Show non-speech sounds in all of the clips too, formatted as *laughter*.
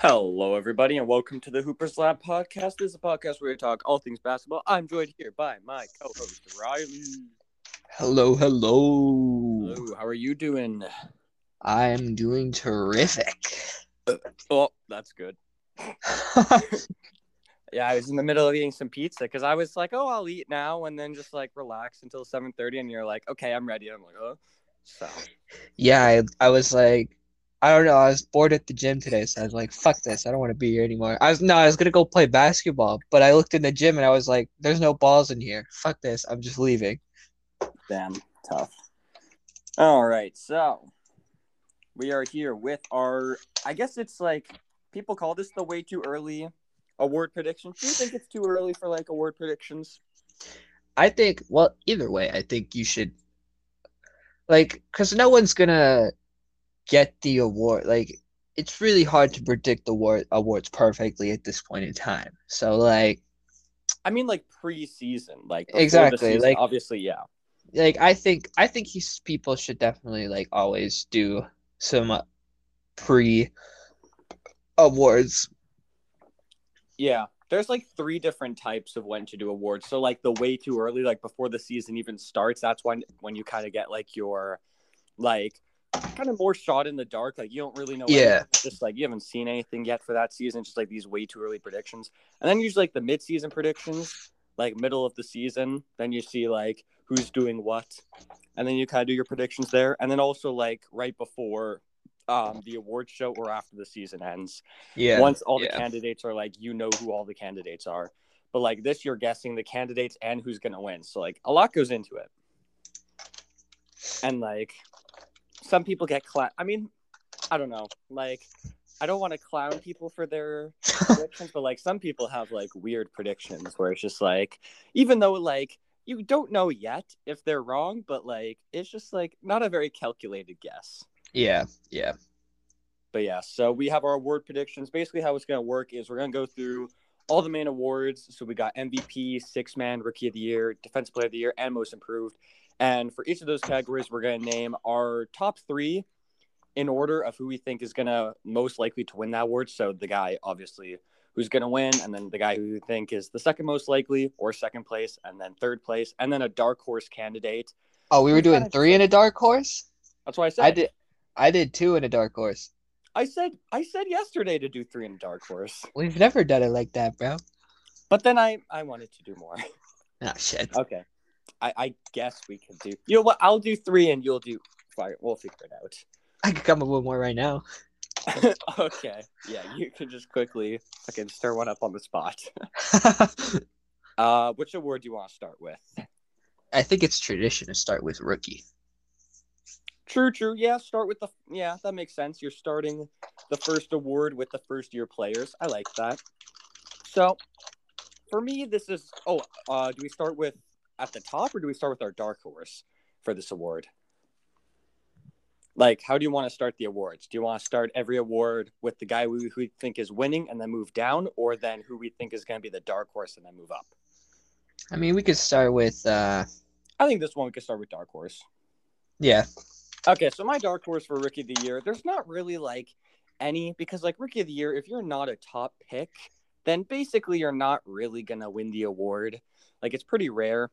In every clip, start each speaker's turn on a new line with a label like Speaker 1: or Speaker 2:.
Speaker 1: Hello, everybody, and welcome to the Hoopers Lab podcast. This is a podcast where we talk all things basketball. I'm joined here by my co-host Riley.
Speaker 2: Hello, hello.
Speaker 1: Hello, how are you doing?
Speaker 2: I'm doing terrific.
Speaker 1: Uh, oh, that's good. *laughs* Yeah, I was in the middle of eating some pizza because I was like, "Oh, I'll eat now," and then just like relax until 7:30, and you're like, "Okay, I'm ready." I'm like, "Oh," so
Speaker 2: yeah, I, I was like, I don't know. I was bored at the gym today, so I was like, "Fuck this! I don't want to be here anymore." I was no, I was gonna go play basketball, but I looked in the gym and I was like, "There's no balls in here. Fuck this! I'm just leaving."
Speaker 1: damn tough. All right, so we are here with our. I guess it's like people call this the way too early award predictions. Do you think it's too early for like award predictions?
Speaker 2: I think, well, either way, I think you should, like, because no one's gonna get the award. Like, it's really hard to predict the award awards perfectly at this point in time. So, like,
Speaker 1: I mean, like preseason, like
Speaker 2: Exactly,
Speaker 1: season,
Speaker 2: like-
Speaker 1: obviously, yeah.
Speaker 2: like I think I think he's people should definitely like always do some uh, pre awards.
Speaker 1: Yeah, there's like three different types of when to do awards. So like the way too early, like before the season even starts, that's when when you kind of get like your like kind of more shot in the dark. Like you don't really know.
Speaker 2: Yeah.
Speaker 1: Just like you haven't seen anything yet for that season. Just like these way too early predictions, and then usually like the mid season predictions, like middle of the season. Then you see like who's doing what, and then you kind of do your predictions there, and then also like right before. Um, the award show or after the season ends
Speaker 2: Yeah.
Speaker 1: once all the candidates are like you know who all the candidates are but like this you're guessing the candidates and who's gonna win so like a lot goes into it and like some people get cla- i mean i don't know like i don't want to clown people for their *laughs* predictions but like some people have like weird predictions where it's just like even though like you don't know yet if they're wrong but like it's just like not a very calculated guess
Speaker 2: yeah. Yeah.
Speaker 1: but yeah, so we have our award predictions. Basically, how it's going to work is we're going to go through all the main awards. So we got MVP, six man, rookie of the year, defensive player of the year, and most improved. And for each of those categories, we're going to name our top three in order of who we think is going to most likely to win that award. So the guy, obviously, who's going to win, and then the guy who you think is the second most likely, or second place, and then third place, and then a dark horse candidate.
Speaker 2: Oh, we were doing three in a dark horse.
Speaker 1: That's why I said
Speaker 2: I did. I did two in a dark horse.
Speaker 1: I said I said yesterday to do three in a dark horse,
Speaker 2: We've never done it like that, bro.
Speaker 1: but then I I wanted to do more.
Speaker 2: Ah, shit.
Speaker 1: Okay. I, I guess we can do. You know what? I'll do three and you'll do fire. We'll figure it out.
Speaker 2: I could come up with more right now. *laughs*
Speaker 1: okay. Yeah, you can just quickly fucking stir one up on the spot. *laughs* Uh, which award do you want to start with?
Speaker 2: I think it's tradition to start with rookie.
Speaker 1: True, true. Yeah, start with the. Yeah, that makes sense. You're starting the first award with the first year players. I like that. So, for me, this is. Oh, uh, do we start with at the top or do we start with our dark horse for this award? Like, how do you want to start the awards? Do you want to start every award with the guy we, who we think is winning and then move down, or then who we think is going to be the dark horse and then move up?
Speaker 2: I mean, we could start with. uh
Speaker 1: I think this one we could start with dark horse.
Speaker 2: Yeah.
Speaker 1: Okay, so my dark horse for rookie of the year, there's not really like any because like rookie of the year, if you're not a top pick, then basically you're not really gonna win the award. Like it's pretty rare.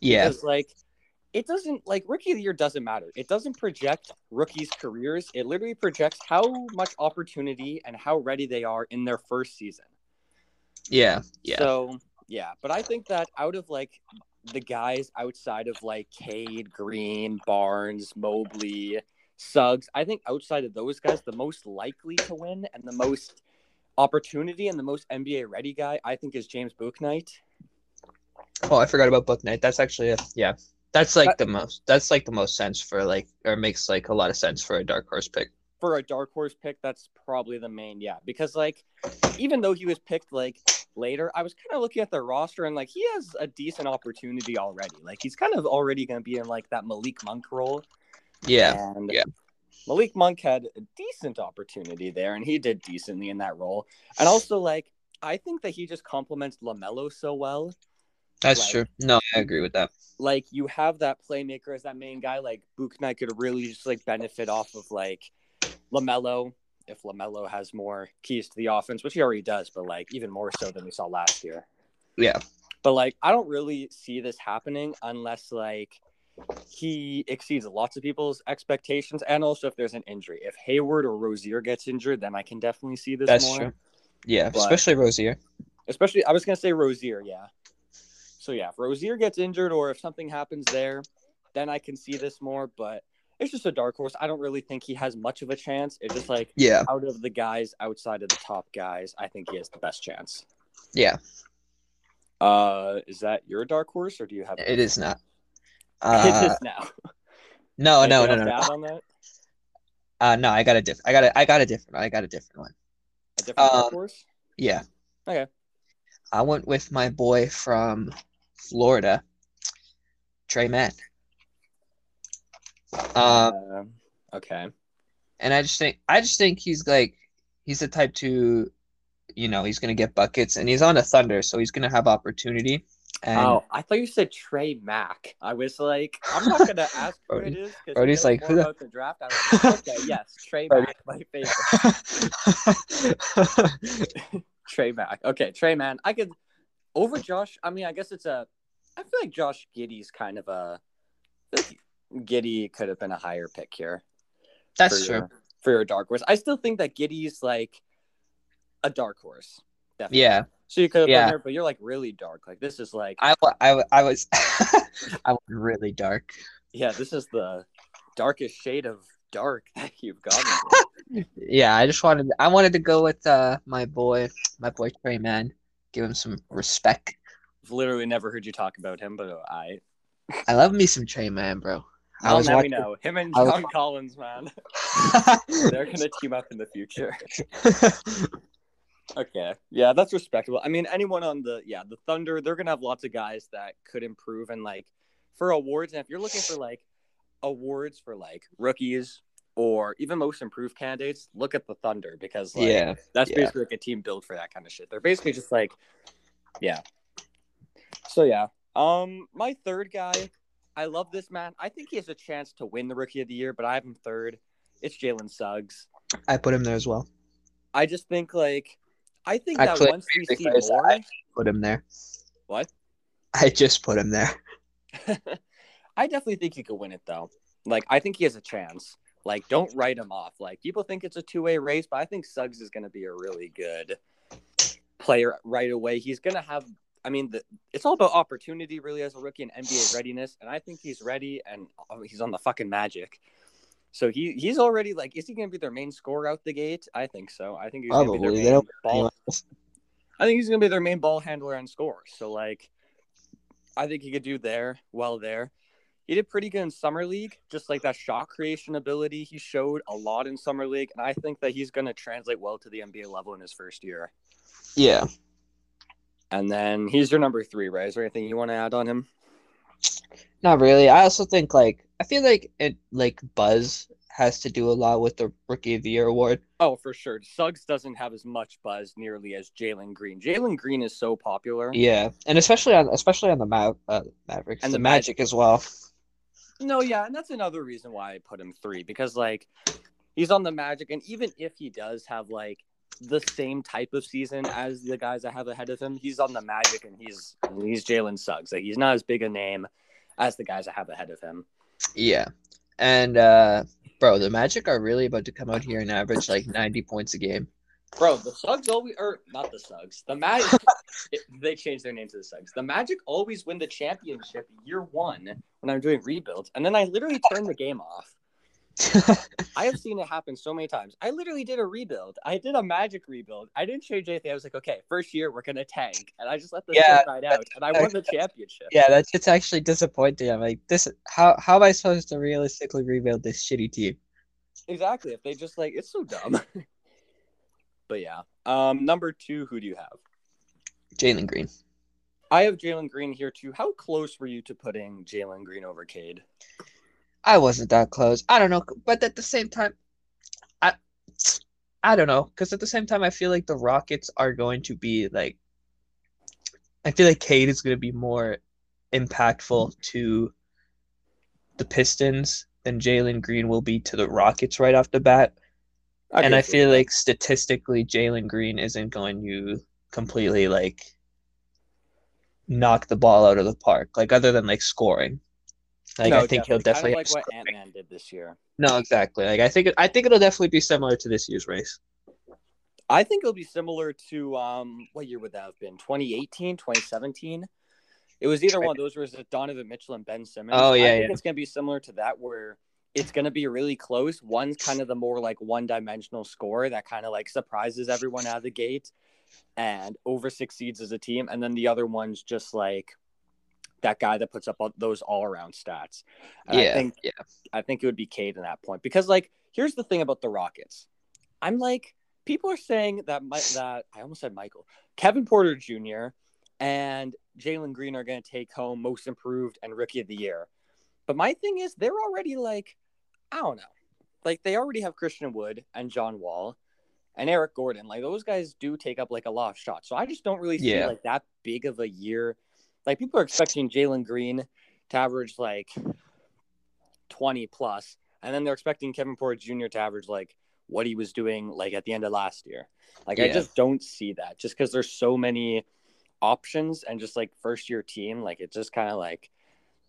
Speaker 2: Yeah.
Speaker 1: Because like it doesn't like rookie of the year doesn't matter. It doesn't project rookies' careers. It literally projects how much opportunity and how ready they are in their first season.
Speaker 2: Yeah. Yeah.
Speaker 1: So yeah, but I think that out of like the guys outside of like Cade, Green, Barnes, Mobley, Suggs, I think outside of those guys, the most likely to win and the most opportunity and the most NBA ready guy, I think, is James Bouknight.
Speaker 2: Oh, I forgot about Bouknight. That's actually a yeah. That's like
Speaker 1: That-
Speaker 2: the most. That's like the most sense for like, or makes like a lot of sense for a dark horse pick.
Speaker 1: For a dark horse pick, that's probably the main, yeah. Because like, even though he was picked like later, I was kind of looking at the roster and like he has a decent opportunity already. Like he's kind of already going to be in like that Malik Monk role.
Speaker 2: Yeah.
Speaker 1: And
Speaker 2: yeah.
Speaker 1: Malik Monk had a decent opportunity there, and he did decently in that role. And also, like, I think that he just complements Lamelo so well.
Speaker 2: That's
Speaker 1: Like-
Speaker 2: true. No, I agree with that.
Speaker 1: Like, you have that playmaker as that main guy. Like, Knight could really just like benefit off of like Lamelo. if LaMelo has more keys to the offense, which he already does, but like even more so than we saw last year.
Speaker 2: Yeah.
Speaker 1: But like I don't really see this happening unless like he exceeds lots of people's expectations and also if there's an injury. If Hayward or Rozier gets injured, then I can definitely see this
Speaker 2: That's
Speaker 1: more.
Speaker 2: true. Yeah,
Speaker 1: But-
Speaker 2: especially Rozier.
Speaker 1: Especially I was gonna say Rozier, yeah. So yeah, if Rozier gets injured or if something happens there, then I can see this more, but it's just a dark horse. I don't really think he has much of a chance. It's just like
Speaker 2: Yeah.
Speaker 1: out of the guys outside of the top guys, I think he has the best chance.
Speaker 2: Yeah.
Speaker 1: Uh, is that your dark horse, or do you have?
Speaker 2: It is not. *laughs*
Speaker 1: it
Speaker 2: Uh,
Speaker 1: is now.
Speaker 2: no, no, no, no, no.
Speaker 1: on that?
Speaker 2: Uh, no, I got a diff. I got a. I got a different. I got a different one.
Speaker 1: A different dark
Speaker 2: Um,
Speaker 1: horse?
Speaker 2: Yeah.
Speaker 1: Okay.
Speaker 2: I went with my boy from Florida, Tre Mann. Um,
Speaker 1: Um, okay.
Speaker 2: and I just think I just think he's like he's the type to, you know, he's gonna get buckets, and he's on a Thunder, so he's gonna have opportunity. And
Speaker 1: oh, I thought you said Trey Mack. I was like, I'm not gonna *laughs* ask who it is because
Speaker 2: Brody's like, who the-
Speaker 1: about the draft. I was like, okay, yes, Trey
Speaker 2: Brody-
Speaker 1: Mack, my favorite. *laughs* *laughs* Trey Mack. Okay, Tre Mann. I could over Josh. I mean, I guess it's a. I feel like Josh Giddey's kind of a. like Giddey could have been a higher pick here.
Speaker 2: That's
Speaker 1: for
Speaker 2: true.
Speaker 1: Your, for your dark horse, I still think that Giddey's like a dark horse. Definitely.
Speaker 2: Yeah,
Speaker 1: So you could have
Speaker 2: Yeah.
Speaker 1: been there, but you're like really dark. Like this is like
Speaker 2: I I I was *laughs* I was really dark.
Speaker 1: yeah, this is the darkest shade of dark *laughs* that you've gotten. *laughs*
Speaker 2: Yeah, I just wanted I wanted to go with uh my boy my boy Tre Mann, give him some respect.
Speaker 1: I've literally never heard you talk about him, but I.
Speaker 2: I love me some Tre Mann, bro. I
Speaker 1: Well, now
Speaker 2: watching.
Speaker 1: we know him and
Speaker 2: I was-
Speaker 1: John Collins, man. *laughs* They're gonna team up in the future. *laughs* Okay. Yeah, that's respectable. I mean, anyone on the yeah, the Thunder, they're gonna have lots of guys that could improve and like for awards, and if you're looking for like awards for like rookies or even most improved candidates, look at the Thunder because like
Speaker 2: yeah,
Speaker 1: that's
Speaker 2: yeah.
Speaker 1: basically like a team built for that kind of shit. They're basically just like yeah. So yeah. Um my third guy, I love this man. I think he has a chance to win the rookie of the year, but I have him third. It's Jalen Suggs.
Speaker 2: I put him there as well.
Speaker 1: I just think like I think
Speaker 2: Actually,
Speaker 1: that once we see
Speaker 2: because
Speaker 1: more,
Speaker 2: I- Put him there.
Speaker 1: What?
Speaker 2: I just put him there. *laughs*
Speaker 1: I definitely think he could win it though. Like I think he has a chance. Like don't write him off. Like people think it's a two way race, but I think Suggs is going to be a really good player right away. He's going to have. I mean, the, it's all about opportunity, really, as a rookie and NBA readiness. And I think he's ready, and oh, he's on the fucking Magic. So he he's already like, is he going to be their main scorer out the gate? I think so. I think he's going to be their main ball. I think he's gonna be their main ball handler and scorer. So like, I think he could do there well there. He did pretty good in summer league, just like that shot creation ability he showed a lot in summer league, and I think that he's gonna translate well to the NBA level in his first year.
Speaker 2: Yeah.
Speaker 1: And then he's your number three, right? Is there anything you want to add on him?
Speaker 2: Not really. I also think like I feel like it like buzz has to do a lot with the rookie of the year award.
Speaker 1: Oh, for sure. Suggs doesn't have as much buzz nearly as Jalen Green. Jalen Green is so popular.
Speaker 2: Yeah, and especially on especially on the Ma- uh, Mavericks
Speaker 1: And
Speaker 2: the,
Speaker 1: the
Speaker 2: Magic as well.
Speaker 1: No, yeah, and that's another reason why I put him three because like he's on the Magic, and even if he does have like the same type of season as the guys I have ahead of him, he's on the Magic, and he's he's Jalen Suggs. Like he's not as big a name as the guys I have ahead of him.
Speaker 2: Yeah, and uh, bro, the Magic are really about to come out here and average like ninety points a game.
Speaker 1: Bro, the Suggs always, or not the Suggs, the Magic. *laughs* they changed their name to the Suggs. The Magic always win the championship year one when I'm doing rebuilds, and then I literally turn the game off. I have *laughs* seen it happen so many times. I literally did a rebuild. I did a Magic rebuild. I didn't change anything. I was like, okay, first year we're gonna tank, and I just let the
Speaker 2: Yeah,
Speaker 1: ride out, and I won the *laughs* championship.
Speaker 2: yeah, that's it's actually disappointing. I'm like, this. How how am I supposed to realistically rebuild this shitty team?
Speaker 1: Exactly. If they just like, it's so dumb. But yeah, um, number two, who do you have?
Speaker 2: Jalen Green.
Speaker 1: I have Jalen Green here too. How close were you to putting Jalen Green over Cade?
Speaker 2: I wasn't that close. I don't know, but at the same time, I I don't know, because at the same time, I feel like the Rockets are going to be like, I feel like Cade is going to be more impactful to the Pistons than Jalen Green will be to the Rockets right off the bat.
Speaker 1: I
Speaker 2: and I feel
Speaker 1: that.
Speaker 2: like statistically, Jalen Green isn't going to completely like knock the ball out of the park, like other than like scoring. Like
Speaker 1: no,
Speaker 2: I think he'll definitely
Speaker 1: kind of like what. Ant Man did this year.
Speaker 2: No, exactly. Like I think I think it'll definitely be similar to this year's race.
Speaker 1: I think it'll be similar to um what year would that have been? 2018, 2017? It was either one of those where it was Donovan Mitchell and Ben Simmons.
Speaker 2: Oh, yeah,
Speaker 1: I think
Speaker 2: yeah.
Speaker 1: it's gonna be similar to that where it's gonna be really close. One's kind of the more like one dimensional score that kind of like surprises everyone out of the gate and over succeeds as a team, and then the other one's just like that guy that puts up all, those all around stats. And
Speaker 2: yeah,
Speaker 1: I think
Speaker 2: yeah,
Speaker 1: I think it would be Cade in that point because like here's the thing about the Rockets. I'm like people are saying that my, that I almost said Michael Kevin Porter Jr. and Jalen Green are going to take home Most Improved and Rookie of the Year, but my thing is they're already like I don't know, like they already have Christian Wood and John Wall and Eric Gordon. Like those guys do take up like a lot of shots, so I just don't really see
Speaker 2: Yeah.
Speaker 1: like that big of a year. Like people are expecting Jalen Green to average like 20 plus, and then they're expecting Kevin Porter Jr. to average like what he was doing like at the end of last year. Like I just don't see that just because there's so many options and just like first year team, like it's just kind of like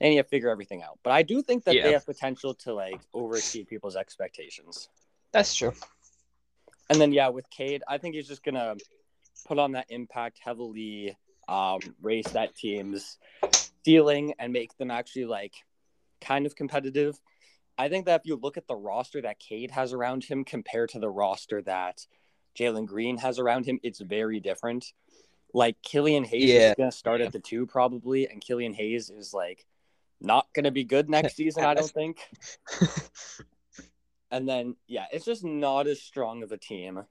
Speaker 1: and you figure everything out. But I do think that
Speaker 2: Yeah.
Speaker 1: they have potential to like overexceed people's expectations.
Speaker 2: that's true.
Speaker 1: And then yeah, with Cade, I think he's just gonna put on that impact heavily, um, raise that team's ceiling and make them actually like kind of competitive. I think that if you look at the roster that Cade has around him compared to the roster that Jalen Green has around him, it's very different. Like Killian Hayes
Speaker 2: Yeah.
Speaker 1: is gonna start at the two probably, and Killian Hayes is like not gonna be good next *laughs* season, I don't think. *laughs* And then yeah, it's just not as strong of a team. And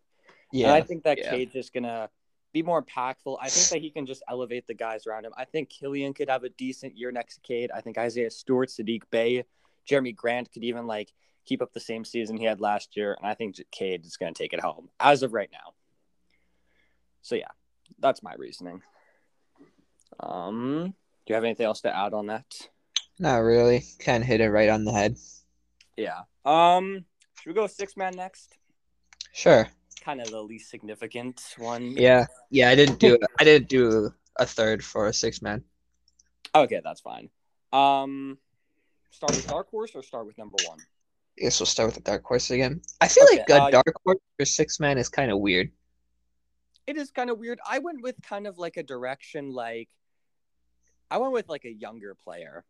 Speaker 2: yeah,
Speaker 1: I think that
Speaker 2: yeah.
Speaker 1: Cade's just gonna be more impactful. I think that he can just elevate the guys around him. I think Killian could have a decent year next to Cade. I think Isaiah Stewart, Saddiq Bey, Jerami Grant could even like keep up the same season he had last year. And I think Cade is gonna take it home as of right now. So yeah, that's my reasoning. Um, do you have anything else to add on that?
Speaker 2: Not really. Kind of hit it right on the head.
Speaker 1: Yeah. Um, should we go six man next?
Speaker 2: Sure.
Speaker 1: Kind of the least significant one.
Speaker 2: Yeah, yeah. I didn't do I didn't do a third for a six man.
Speaker 1: Okay, that's fine. Um, start with dark horse or start with number one.
Speaker 2: I guess we'll start with the dark horse again. I feel
Speaker 1: Okay,
Speaker 2: like a
Speaker 1: uh,
Speaker 2: dark horse for six man is kind of weird.
Speaker 1: It is kind of weird. I went with kind of like a direction like I went with like a younger player.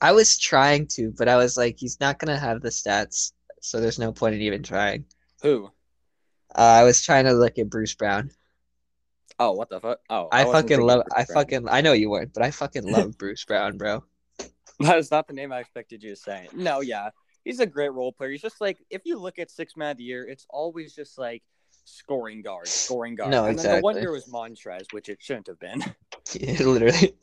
Speaker 2: I was trying to, but I was like, he's not gonna have the stats, so there's no point in even trying.
Speaker 1: Who?
Speaker 2: Uh, I was trying to look at Bruce Brown.
Speaker 1: Oh, what the fuck? Oh,
Speaker 2: I,
Speaker 1: wasn't
Speaker 2: fucking love.
Speaker 1: Bruce
Speaker 2: I
Speaker 1: Brown.
Speaker 2: fucking. I know you weren't, but I fucking love *laughs* Bruce Brown, bro.
Speaker 1: That is not the name I expected you to say. No, yeah, he's a great role player. He's just like if you look at six man of the year, it's always just like scoring guard, scoring guard.
Speaker 2: No,
Speaker 1: and then the one year was Montrez, which it shouldn't have been. *laughs*
Speaker 2: Yeah, literally.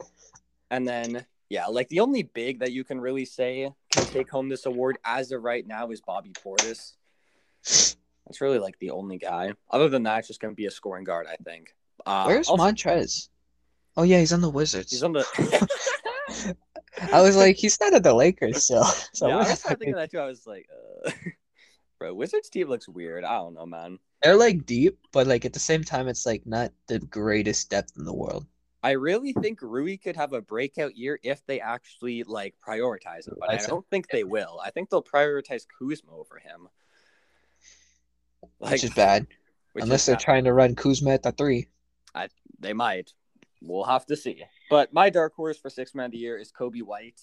Speaker 1: And then, yeah, like the only big that you can really say can take home this award as of right now is Bobby Portis. That's really like the only guy. Other than that, it's just going to be a scoring guard, I think. Uh,
Speaker 2: Where's
Speaker 1: also-
Speaker 2: Montrez? Oh yeah, he's on the Wizards.
Speaker 1: He's on the. *laughs*
Speaker 2: I was like, he's not at the Lakers still. *laughs* So
Speaker 1: yeah, I was of thinking that too. I was like, uh... *laughs* bro, Wizards team looks weird. I don't know, man.
Speaker 2: They're like deep, but like at the same time, it's like not the greatest depth in the world.
Speaker 1: I really think Rui could have a breakout year if they actually like prioritize him, but I don't think they will. I think they'll prioritize Kuzma over him.
Speaker 2: which is bad. *laughs*
Speaker 1: which
Speaker 2: Unless
Speaker 1: is
Speaker 2: they're
Speaker 1: bad.
Speaker 2: trying to run Kuzma at the three.
Speaker 1: They might. We'll have to see. But my dark horse for six man of the year is Coby White.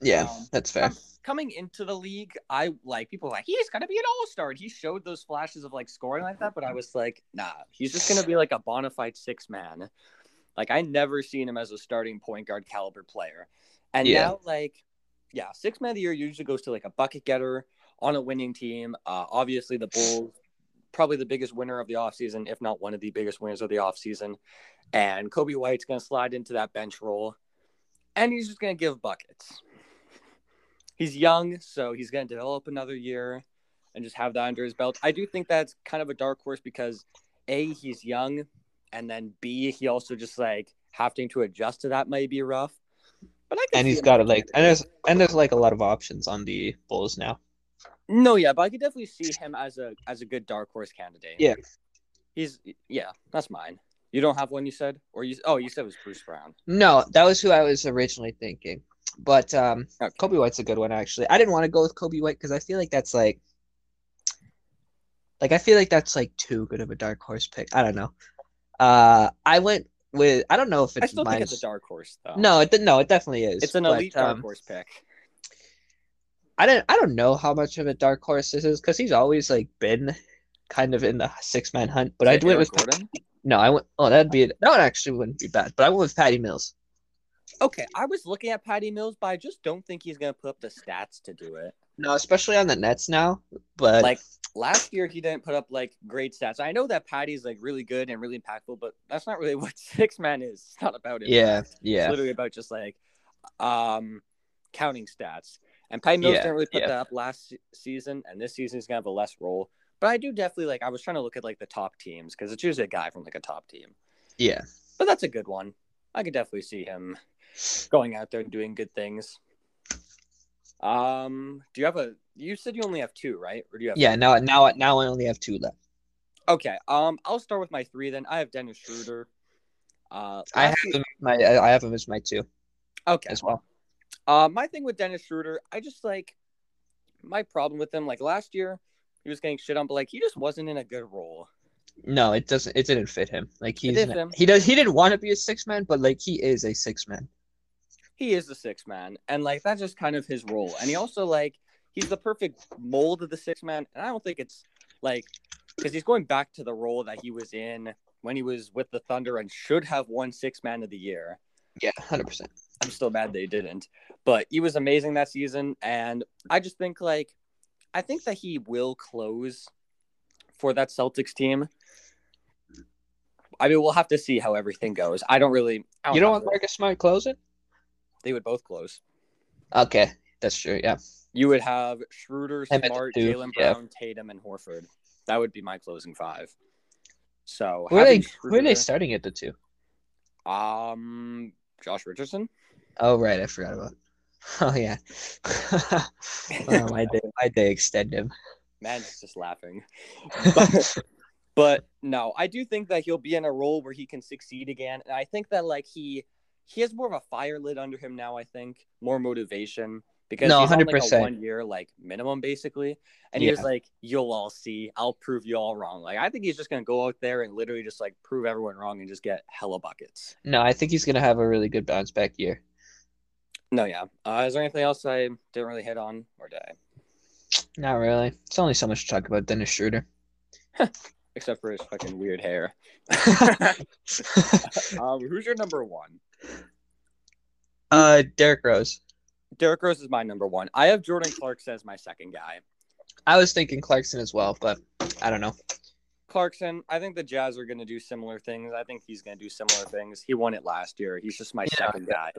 Speaker 2: Yeah,
Speaker 1: Um,
Speaker 2: that's fair.
Speaker 1: Com- coming into the league, I like people like he's gonna be an all star. He showed those flashes of like scoring like that, but I was like, nah, he's just gonna *sighs* be like a bona fide six man. Like I never seen him as a starting point guard caliber player, and
Speaker 2: Yeah.
Speaker 1: now like, yeah, six man of the year usually goes to like a bucket getter on a winning team. Uh, obviously the Bulls, probably the biggest winner of the offseason, if not one of the biggest winners of the offseason. And Coby White's gonna slide into that bench role, and he's just gonna give buckets he's young, so he's going to develop another year and just have that under his belt. I do think that's kind of a dark horse because A, he's young, and then B, he also just like having to adjust to that might be rough. But I
Speaker 2: And he's got it like, and there's and there's like a lot of options on the Bulls now.
Speaker 1: No, yeah, but I could definitely see him as a as a good dark horse candidate.
Speaker 2: Yeah.
Speaker 1: he's yeah, that's mine. You don't have one, you said, or you? Oh, you said it was Bruce Brown.
Speaker 2: No, that was who I was originally thinking. But um,
Speaker 1: Okay.
Speaker 2: Coby White's a good one actually. I didn't want to go with Coby White because I feel like that's like, like I feel like that's like too good of a dark horse pick. I don't know. Uh, I went with I don't know if it's I
Speaker 1: still think it's a dark horse though.
Speaker 2: No, it no, it definitely is.
Speaker 1: it's an
Speaker 2: but,
Speaker 1: elite dark
Speaker 2: um,
Speaker 1: horse pick.
Speaker 2: I don't I don't know how much of a dark horse this is because he's always like been kind of in the six man hunt. But
Speaker 1: Is
Speaker 2: I
Speaker 1: it
Speaker 2: went with
Speaker 1: Gordon.
Speaker 2: no, I went. Oh, that'd be that would actually wouldn't be bad. But I went with Patty Mills.
Speaker 1: Okay, I was looking at Patty Mills, but I just don't think he's gonna put up the stats to do it.
Speaker 2: No, especially on the Nets now. But
Speaker 1: Like last year, he didn't put up like great stats. I know that Patty's like really good and really impactful, but that's not really *laughs* what six man is. It's not about it.
Speaker 2: yeah, Yeah.
Speaker 1: It's
Speaker 2: yeah,
Speaker 1: literally about just like um counting stats. And Patty Mills
Speaker 2: Yeah,
Speaker 1: didn't really put
Speaker 2: yeah.
Speaker 1: that up last se- season, and this season he's gonna have a less role. But I do definitely like. I was trying to look at like the top teams because it's usually a guy from like a top team.
Speaker 2: yeah.
Speaker 1: But that's a good one. I could definitely see him going out there and doing good things. Um, do you have a? You said you only have two, right? Or do you have?
Speaker 2: Yeah, now now now I only have two left.
Speaker 1: Okay. Um, I'll start with my three then. I have Dennis Schroeder. Uh,
Speaker 2: I have as my I have him as my two
Speaker 1: okay.
Speaker 2: as well.
Speaker 1: Uh, my thing with Dennis Schroeder, I just like my problem with him. Like last year, he was getting shit on, but like he just wasn't in a good role.
Speaker 2: No, it doesn't. It didn't fit him. Like he's
Speaker 1: him.
Speaker 2: he does he didn't want to be a six man, but like he is a six man.
Speaker 1: He is the six man, and like that's just kind of his role. And he also like he's the perfect mold of the six man. And I don't think it's like because he's going back to the role that he was in when he was with the Thunder and should have won six man of the year.
Speaker 2: Yeah, hundred percent.
Speaker 1: I'm still mad they didn't. But he was amazing that season. And I just think like I think that he will close for that Celtics team. I mean, we'll have to see how everything goes. I don't really. I
Speaker 2: You don't want Marcus Smart closing?
Speaker 1: They would both close.
Speaker 2: Okay, that's true. Yeah,
Speaker 1: You would have Schroeder,
Speaker 2: Him at the
Speaker 1: Smart, Jalen
Speaker 2: yeah.
Speaker 1: Brown, Tatum, and Horford. That would be my closing five. So
Speaker 2: who are they? Who are they starting at the two?
Speaker 1: Um, Josh Richardson.
Speaker 2: Oh right, I forgot about. *laughs* Oh yeah. oh, my day, my day extend him.
Speaker 1: Man's just laughing. *laughs* But, but no, I do think that he'll be in a role where he can succeed again, and I think that like he he has more of a fire lit under him now. I think more motivation because
Speaker 2: No,
Speaker 1: he's on like a
Speaker 2: 100%.
Speaker 1: one year like minimum basically, and he
Speaker 2: Yeah.
Speaker 1: was like, "You'll all see. I'll prove you all wrong." Like I think he's just gonna go out there and literally just like prove everyone wrong and just get hella buckets.
Speaker 2: No, I think he's gonna have a really good bounce back year.
Speaker 1: No, yeah. Uh, is there anything else I didn't really hit on, or did I?
Speaker 2: Not really. It's only so much to talk about Dennis Schroeder. *laughs*
Speaker 1: Except for his fucking weird hair. *laughs* *laughs* um, who's your number one?
Speaker 2: uh, Derrick Rose.
Speaker 1: Derrick Rose is my number one. I have Jordan Clarkson as my second guy.
Speaker 2: I was thinking Clarkson as well, but I don't know.
Speaker 1: Clarkson, I think the Jazz are going to do similar things. I think he's going to do similar things. He won it last year. He's just my
Speaker 2: Yeah.
Speaker 1: second guy.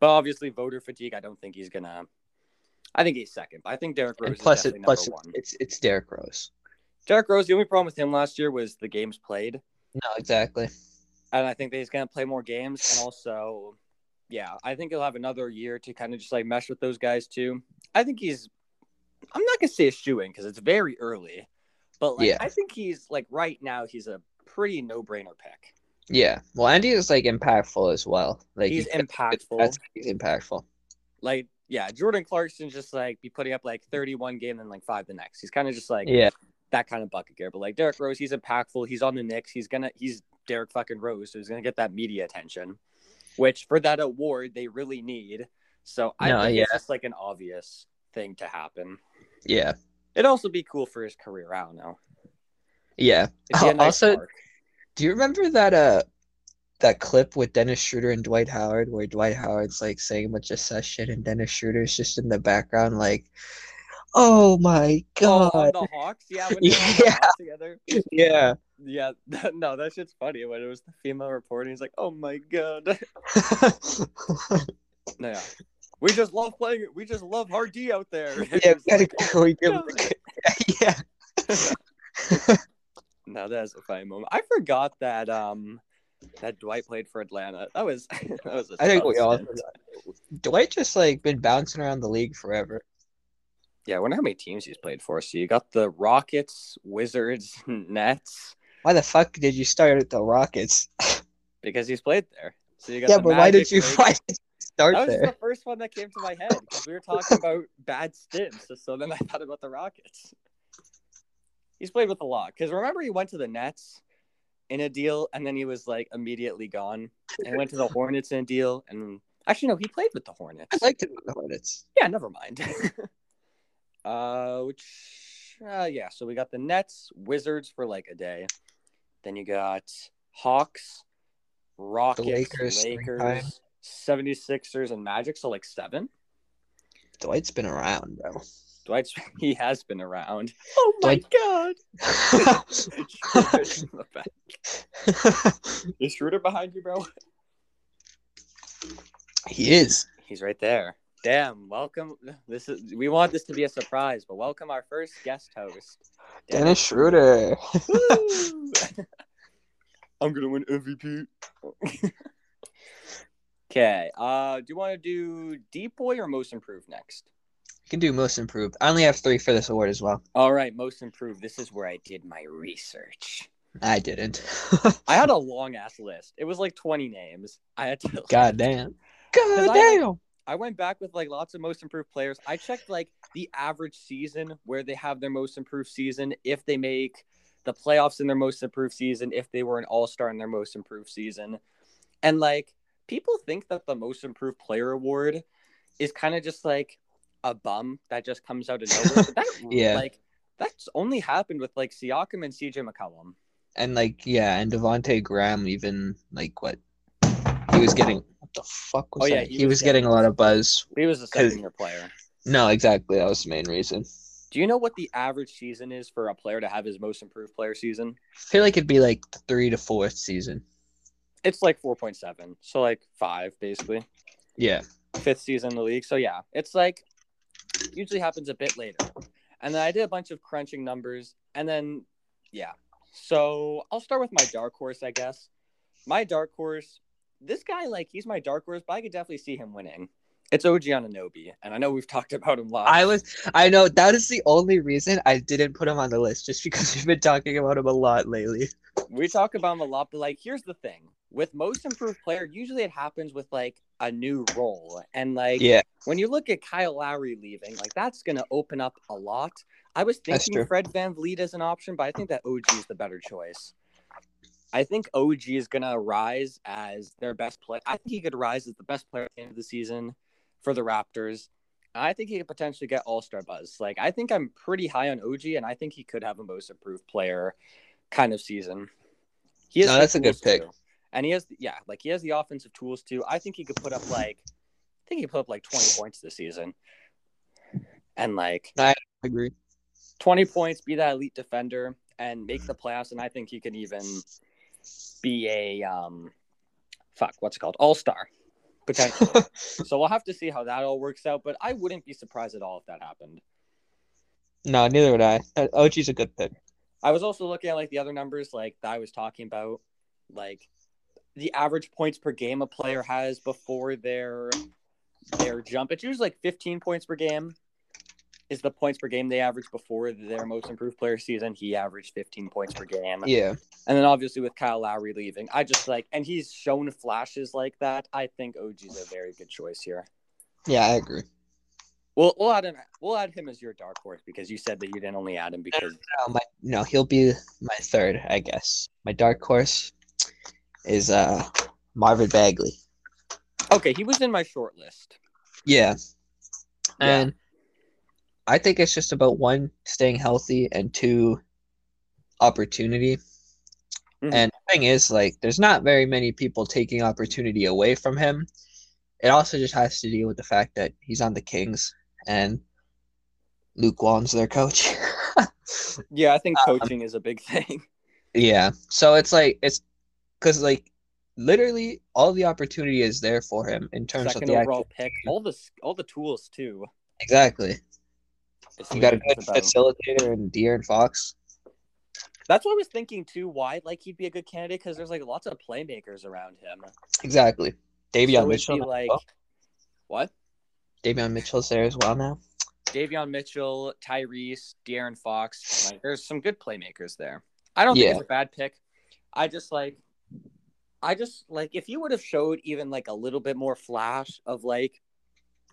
Speaker 1: But obviously, voter fatigue. I don't think he's gonna. I think he's second. But I think Derrick Rose
Speaker 2: And plus,
Speaker 1: is
Speaker 2: it plus
Speaker 1: number one.
Speaker 2: it's it's Derrick Rose.
Speaker 1: Derrick Rose. The only problem with him last year was the games played,
Speaker 2: No, exactly.
Speaker 1: and I think that he's going to play more games. And also, yeah, I think he'll have another year to kind of just like mesh with those guys too. I think he's. I'm not gonna say a shoe in because it's very early, but like
Speaker 2: Yeah.
Speaker 1: I think he's like right now he's a pretty no brainer pick.
Speaker 2: Yeah. Well, Andy is like impactful as well. Like
Speaker 1: He's
Speaker 2: he-
Speaker 1: impactful.
Speaker 2: That's, he's impactful.
Speaker 1: Like yeah, Jordan Clarkson just like be putting up like 31 game and like five the next. He's kind of just like
Speaker 2: Yeah.
Speaker 1: that kind of bucket gear. But like Derrick Rose, he's impactful. He's on the Knicks. He's gonna he's Derrick fucking Rose, so he's gonna get that media attention, which for that award they really need. So I
Speaker 2: No,
Speaker 1: think
Speaker 2: yeah.
Speaker 1: it's just like an obvious thing to happen.
Speaker 2: Yeah.
Speaker 1: It'd also be cool for his career. I don't know.
Speaker 2: Yeah.
Speaker 1: It'd be a
Speaker 2: Oh,
Speaker 1: nice
Speaker 2: also-. Do you remember that uh that clip with Dennis Schroeder and Dwight Howard where Dwight Howard's like saying a bunch of sus shit and Dennis Schroeder's just in the background like, oh my
Speaker 1: Oh,
Speaker 2: god.
Speaker 1: on the Hawks, yeah, when *laughs* they the
Speaker 2: Yeah.
Speaker 1: Hawks together.
Speaker 2: yeah.
Speaker 1: Yeah, *laughs* no, that shit's funny. When it was the female reporter, he's like, "Oh my god." *laughs* No, yeah. We just love playing it. We just love hard D out there.
Speaker 2: yeah, *laughs*
Speaker 1: like,
Speaker 2: go. We gotta- yeah.
Speaker 1: no, that's a funny moment. I forgot that um that Dwight played for Atlanta. That was that was.
Speaker 2: I think we all. Dwight just like been bouncing around the league forever.
Speaker 1: Yeah, I wonder how many teams he's played for. So you got the Rockets, Wizards, Nets.
Speaker 2: Why the fuck did you start at the Rockets?
Speaker 1: because he's played there. So you got
Speaker 2: yeah,
Speaker 1: the
Speaker 2: but why did you *laughs* why did you start
Speaker 1: That was
Speaker 2: there?
Speaker 1: the first one that came to my head because we were talking about bad stints. So then I thought about the Rockets. He's played with a lot because remember he went to the Nets in a deal and then he was like immediately gone and went to the Hornets in a deal and actually no he played with the Hornets.
Speaker 2: I liked it with the Hornets.
Speaker 1: Yeah, never mind. *laughs* uh, which, uh, yeah. So we got the Nets, Wizards for like a day. Then you got Hawks, Rockets,
Speaker 2: Lakers three
Speaker 1: Lakers, 76ers, and Magic. So like seven.
Speaker 2: Dwight's been around, bro.
Speaker 1: Dwight's *laughs* he has been around. Oh
Speaker 2: my
Speaker 1: god!
Speaker 2: he *laughs*
Speaker 1: Is Schroeder behind you, bro?
Speaker 2: He is.
Speaker 1: He's right there. Damn! Welcome. This is we want this to be a surprise, but welcome our first guest host,
Speaker 2: Dennis Schroeder. *laughs*
Speaker 1: I'm gonna win MVP. *laughs* okay. Uh, do you want to do deep boy or most improved next?
Speaker 2: You can do most improved. I only have three for this award as well.
Speaker 1: All right, most improved. This is where I did my research.
Speaker 2: I didn't.
Speaker 1: I had a *laughs* long ass list. It was like 20 names. I had to.
Speaker 2: God damn. God
Speaker 1: I-
Speaker 2: damn.
Speaker 1: I went back with like lots of most improved players. I checked like the average season where they have their most improved season, if they make the playoffs in their most improved season, if they were an all star in their most improved season. And like people think that the most improved player award is kind of just like a bum that just comes out of nowhere. But that *laughs*
Speaker 2: Yeah.
Speaker 1: like that's only happened with like Siakam and CJ McCollum.
Speaker 2: And like, yeah, and Devonte Graham even like what he was getting. What the fuck was
Speaker 1: Oh, yeah, he
Speaker 2: He,
Speaker 1: was
Speaker 2: was getting a lot of buzz.
Speaker 1: He was a second year player.
Speaker 2: No, exactly. That was the main reason.
Speaker 1: Do you know what the average season is for a player to have his most improved player season?
Speaker 2: I feel like it'd be like three to fourth season.
Speaker 1: It's like 4.7. So like 5 basically.
Speaker 2: Yeah.
Speaker 1: Fifth season in the league. So yeah, it's like usually happens a bit later. And then I did a bunch of crunching numbers and then yeah. So I'll start with my dark horse, I guess. My dark horse, this guy like he's my dark horse, but I could definitely see him winning. It's OG Anunoby, and I know we've *laughs* talked about him a lot.
Speaker 2: I was I know that is the only reason I didn't put him on the list, just *laughs* because we've been talking about him a lot lately.
Speaker 1: we talk about him a lot, but like, here's the thing: with most improved player, usually it happens with like a new role, and like
Speaker 2: Yeah.
Speaker 1: when you look at Kyle Lowry leaving, like that's gonna open up a lot. I was thinking. Fred VanVleet as an option, but I think that OG is the better choice. I think OG is gonna rise as their best player. I think he could rise as the best player at the end of the season for the Raptors. I think he could potentially get All Star buzz. Like I think I'm pretty high on OG, and I think he could have a most improved player kind of season. He has
Speaker 2: No, that's a good pick.
Speaker 1: too. and he has yeah, like he has the offensive tools too. I think he could put up like, I think he could put up like 20 points this season, and like
Speaker 2: I agree.
Speaker 1: 20 points, be that elite defender, and make the playoffs. And I think he can even be a um, fuck, what's it called, All Star potentially. *laughs* so we'll have to see how that all works out. But I wouldn't be surprised at all if that happened.
Speaker 2: no, neither would I. Uh, OG's a good pick.
Speaker 1: I was also looking at like the other numbers, like that I was talking about, like the average points per game a player has before their their jump. It's usually like 15 points per game. Is the points per game they averaged before their most improved player season? He averaged 15 points per game.
Speaker 2: Yeah.
Speaker 1: And then obviously with Kyle Lowry leaving, I just like, and he's shown flashes like that. I think OG's a very good choice here.
Speaker 2: Yeah, I agree.
Speaker 1: We'll we'll add him. We'll add him as your dark horse because you said that you didn't only add him because
Speaker 2: No, my no, he'll be my third, I guess. My dark horse is uh Marvin Bagley.
Speaker 1: okay, he was in my short list.
Speaker 2: Yeah.
Speaker 1: Yeah.
Speaker 2: I think it's just about one, staying healthy, and two, opportunity.
Speaker 1: Mhm.
Speaker 2: And the thing is, like, there's not very many people taking opportunity away from him. It also just has to deal with the fact that he's on the Kings and Luke Walton's their coach. *laughs*
Speaker 1: Yeah, I think
Speaker 2: Um,
Speaker 1: coaching is a big thing. *laughs*
Speaker 2: yeah. So it's like, it's because, like, literally all the opportunity is there for him in terms
Speaker 1: Second
Speaker 2: of the
Speaker 1: overall
Speaker 2: actual.
Speaker 1: pick, all the all the tools too.
Speaker 2: Exactly.
Speaker 1: It's
Speaker 2: You got a good
Speaker 1: about-
Speaker 2: facilitator in De'Aaron Fox.
Speaker 1: That's what I was thinking too. Why like he'd be a good candidate because there's like lots of playmakers around him.
Speaker 2: Exactly. Davion
Speaker 1: So
Speaker 2: Mitchell.
Speaker 1: be like
Speaker 2: well.
Speaker 1: what?
Speaker 2: Davion Mitchell's there as well now.
Speaker 1: Davion Mitchell, Tyrese, De'Aaron Fox. Like, there's some good playmakers there. I don't think it's a bad pick. I just like, I just like if you would have showed even like a little bit more flash of like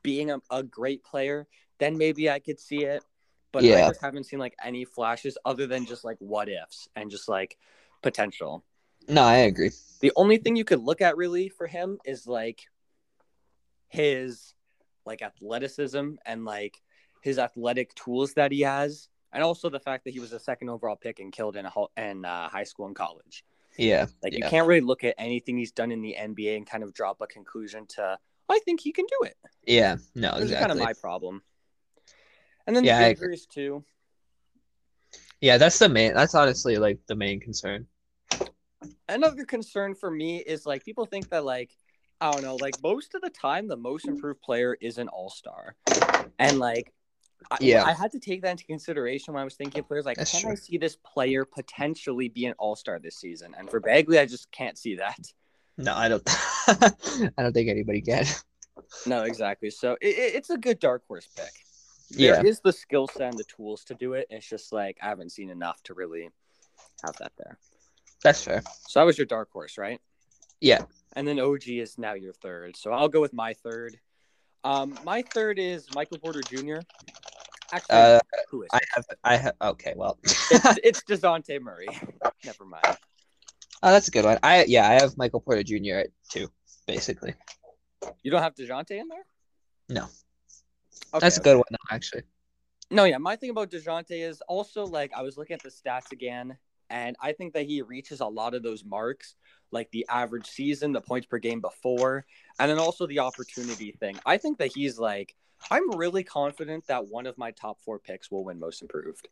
Speaker 1: being a, a great player, then maybe I could see it. But I
Speaker 2: Yeah.
Speaker 1: just haven't seen like any flashes other than just like what ifs and just like potential.
Speaker 2: No, I agree.
Speaker 1: The only thing you could look at really for him is like his like athleticism and like his athletic tools that he has, and also the fact that he was a second overall pick and killed in a, ho- in uh, high school and college.
Speaker 2: Yeah.
Speaker 1: Like you can't really look at anything he's done in the NBA and kind of drop a conclusion to I think he can do it.
Speaker 2: Yeah. No,
Speaker 1: This is
Speaker 2: exactly.
Speaker 1: kind of my problem. And then
Speaker 2: Yeah,
Speaker 1: the injuries too.
Speaker 2: Yeah, that's the main. That's honestly like the main concern.
Speaker 1: another concern for me is like people think that like I don't know, like most of the time the most improved player is an all star, and like I,
Speaker 2: Yeah.
Speaker 1: I had to take that into consideration when I was thinking of players. Like,
Speaker 2: That's
Speaker 1: can I see this player potentially be an all star this season? And for Bagley, I just can't see that.
Speaker 2: No, I don't. *laughs* I don't think anybody can.
Speaker 1: No, exactly. So it, it- it's a good dark horse pick. There is
Speaker 2: Yeah.
Speaker 1: the skill set and the tools to do it. It's just like I haven't seen enough to really have that there.
Speaker 2: That's fair.
Speaker 1: So that was your dark horse, right?
Speaker 2: Yeah.
Speaker 1: And then OG is now your third. So I'll go with my third. Um, my third is Michael Porter Jr. Actually,
Speaker 2: Uh,
Speaker 1: who is
Speaker 2: I
Speaker 1: it?
Speaker 2: have. I have. Okay. Well.
Speaker 1: It's, *laughs* it's Dejounte Murray. Never mind.
Speaker 2: Oh, that's a good one. I yeah, I have Michael Porter Jr. at two, basically.
Speaker 1: You don't have Dejounte in there?
Speaker 2: No.
Speaker 1: Okay,
Speaker 2: That's a good one, though, actually.
Speaker 1: No, yeah. My thing about Dejounte is also like I was looking at the stats again, and I think that he reaches a lot of those marks, like the average season, the points per game before, and then also the opportunity thing. I think that he's like I'm really confident that one of my top four picks will win most improved.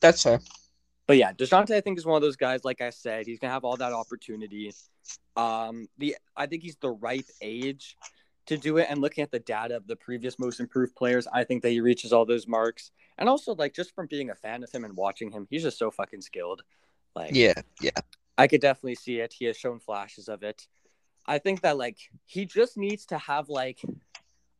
Speaker 2: That's fair.
Speaker 1: But yeah, Dejounte, I think is one of those guys. Like I said, he's gonna have all that opportunity. Um, the I think he's the right age to do it. And looking at the data of the previous most improved players, I think that he reaches all those marks. And also, like just from being a fan of him and watching him, he's just so fucking skilled. Like,
Speaker 2: Yeah. Yeah.
Speaker 1: I could definitely see it. He has shown flashes of it. I think that like he just needs to have like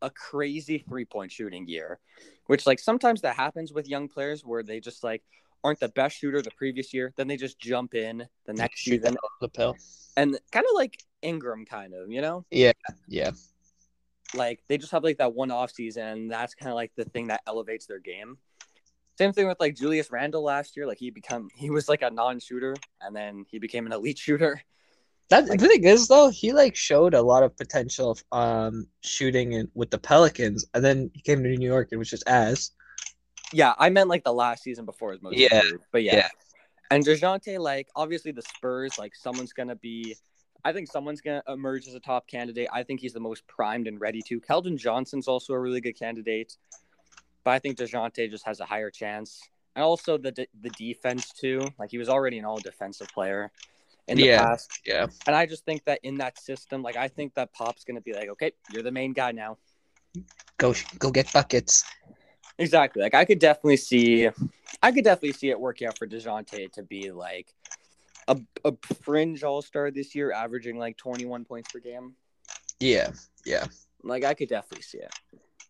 Speaker 1: a crazy three point shooting year, which like sometimes that happens with young players where they just like aren't the best shooter the previous year, then they just jump in the next
Speaker 2: Shoot
Speaker 1: season
Speaker 2: the pill.
Speaker 1: and kind of like Ingram, kind of, you know,
Speaker 2: Yeah. Yeah.
Speaker 1: Like they just have like that one off season, that's kind of like the thing that elevates their game. Same thing with like Julius Randle last year. Like he become he was like a non shooter, and then he became an elite *laughs* shooter.
Speaker 2: That the thing is though, he like showed a lot of potential um shooting in, with the Pelicans, and then he came to New York and was just ass.
Speaker 1: Yeah, I meant like the last season before his most
Speaker 2: Yeah,
Speaker 1: improved. But yeah.
Speaker 2: yeah.
Speaker 1: And DeJounte, like obviously the Spurs, like someone's gonna be I think someone's gonna emerge as a top candidate. I think he's the most primed and ready to. Keldon Johnson's also a really good candidate. But I think DeJounte just has a higher chance. And also the de- the defense too. Like he was already an all defensive player in the
Speaker 2: Yeah.
Speaker 1: past.
Speaker 2: Yeah.
Speaker 1: And I just think that in that system, like I think that Pop's gonna be like, okay, you're the main guy now.
Speaker 2: Go go get buckets.
Speaker 1: Exactly. Like I could definitely see, I could definitely see it working out for Dejounte to be like a, a fringe All Star this year, averaging like 21 points per game.
Speaker 2: Yeah. Yeah.
Speaker 1: Like I could definitely see it.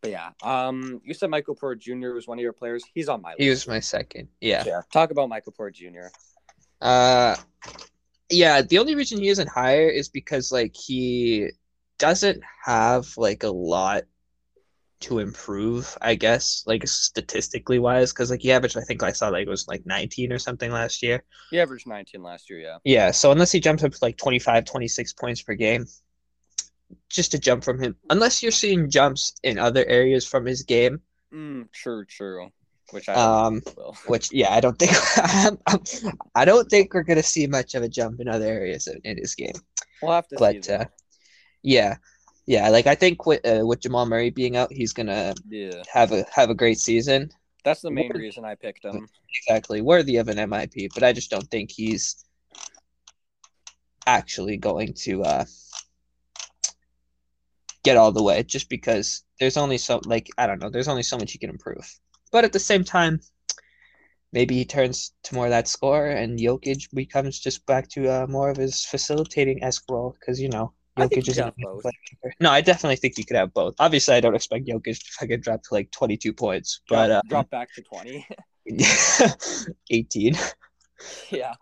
Speaker 1: But yeah, um, you said Michael Porter Jr. was one of your players. He's on my list.
Speaker 2: He was my second. Yeah.
Speaker 1: Yeah. Talk about Michael Porter Jr.
Speaker 2: Uh yeah, the only reason he isn't higher is because like he doesn't have like a lot to improve, I guess, like statistically wise, because like he averaged, I think I saw like it was like 19 or something last year.
Speaker 1: He averaged 19 last year. Yeah.
Speaker 2: Yeah, so unless he jumps up to like 25, 26 points per game, just a jump from him. Unless you're seeing jumps in other areas from his game,
Speaker 1: Mm, true. True. Which I
Speaker 2: um, *laughs* which yeah, I don't think *laughs* I don't think we're gonna see much of a jump in other areas in, in his game.
Speaker 1: We'll have to see.
Speaker 2: But uh, yeah, yeah, like I think with uh, with Jamal Murray being out, he's gonna
Speaker 1: yeah,
Speaker 2: have a have a great season.
Speaker 1: that's the main
Speaker 2: What-
Speaker 1: reason I picked him.
Speaker 2: Exactly, worthy of an MIP, but I just don't think he's actually going to uh, get all the way. Just because there's only so like I don't know, there's only so much he can improve. But at the same time, maybe he turns to more of that score, and Jokic becomes just back to uh, more of his facilitating esque role. Because you know Jokic is
Speaker 1: could
Speaker 2: an
Speaker 1: have
Speaker 2: amazing
Speaker 1: both.
Speaker 2: No, I definitely think you could have both. Obviously, I don't expect Jokic to fucking drop to like 22 points,
Speaker 1: Drop,
Speaker 2: but uh,
Speaker 1: drop back to twenty. *laughs*
Speaker 2: 18. *laughs*
Speaker 1: yeah.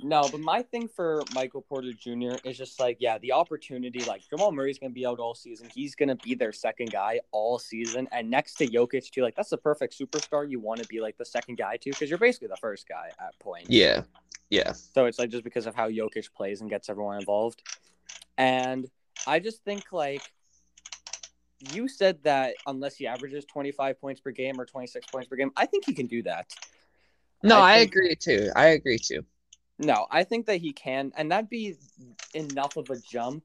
Speaker 1: No, but my thing for Michael Porter Jr. is just like, yeah, the opportunity. Like Jamal Murray's gonna be out all season. He's gonna be their second guy all season, and next to Jokic too. Like that's the perfect superstar you want to be like the second guy too, because you're basically the first guy at point.
Speaker 2: Yeah, yeah,
Speaker 1: So it's like just because of how Jokic plays and gets everyone involved. And I just think like you said that unless he averages 25 points per game or 26 points per game, I think he can do that.
Speaker 2: No,
Speaker 1: I
Speaker 2: I,
Speaker 1: think-
Speaker 2: agree too. I agree too.
Speaker 1: No, I think that he can, and that'd be enough of a jump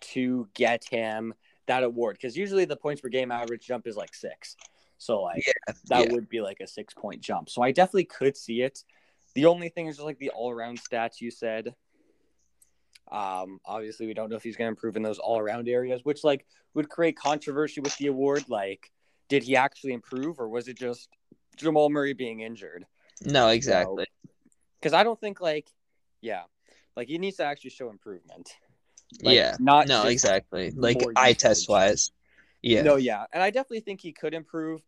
Speaker 1: to get him that award. Because usually the points per game average jump is like six, so like that
Speaker 2: yeah.
Speaker 1: would be like a six point jump. So I definitely could see it. The only thing is just like the all around stats you said. Um, obviously we don't know if he's going to improve in those all around areas, which like would create controversy with the award. Like, did he actually improve, or was it just Jamal Murray being injured?
Speaker 2: No, exactly.
Speaker 1: because I don't think like, yeah, like he needs to actually show improvement. Like,
Speaker 2: yeah.
Speaker 1: not
Speaker 2: No, exactly. Like eye test wise. Yeah.
Speaker 1: No, yeah, and I definitely think he could improve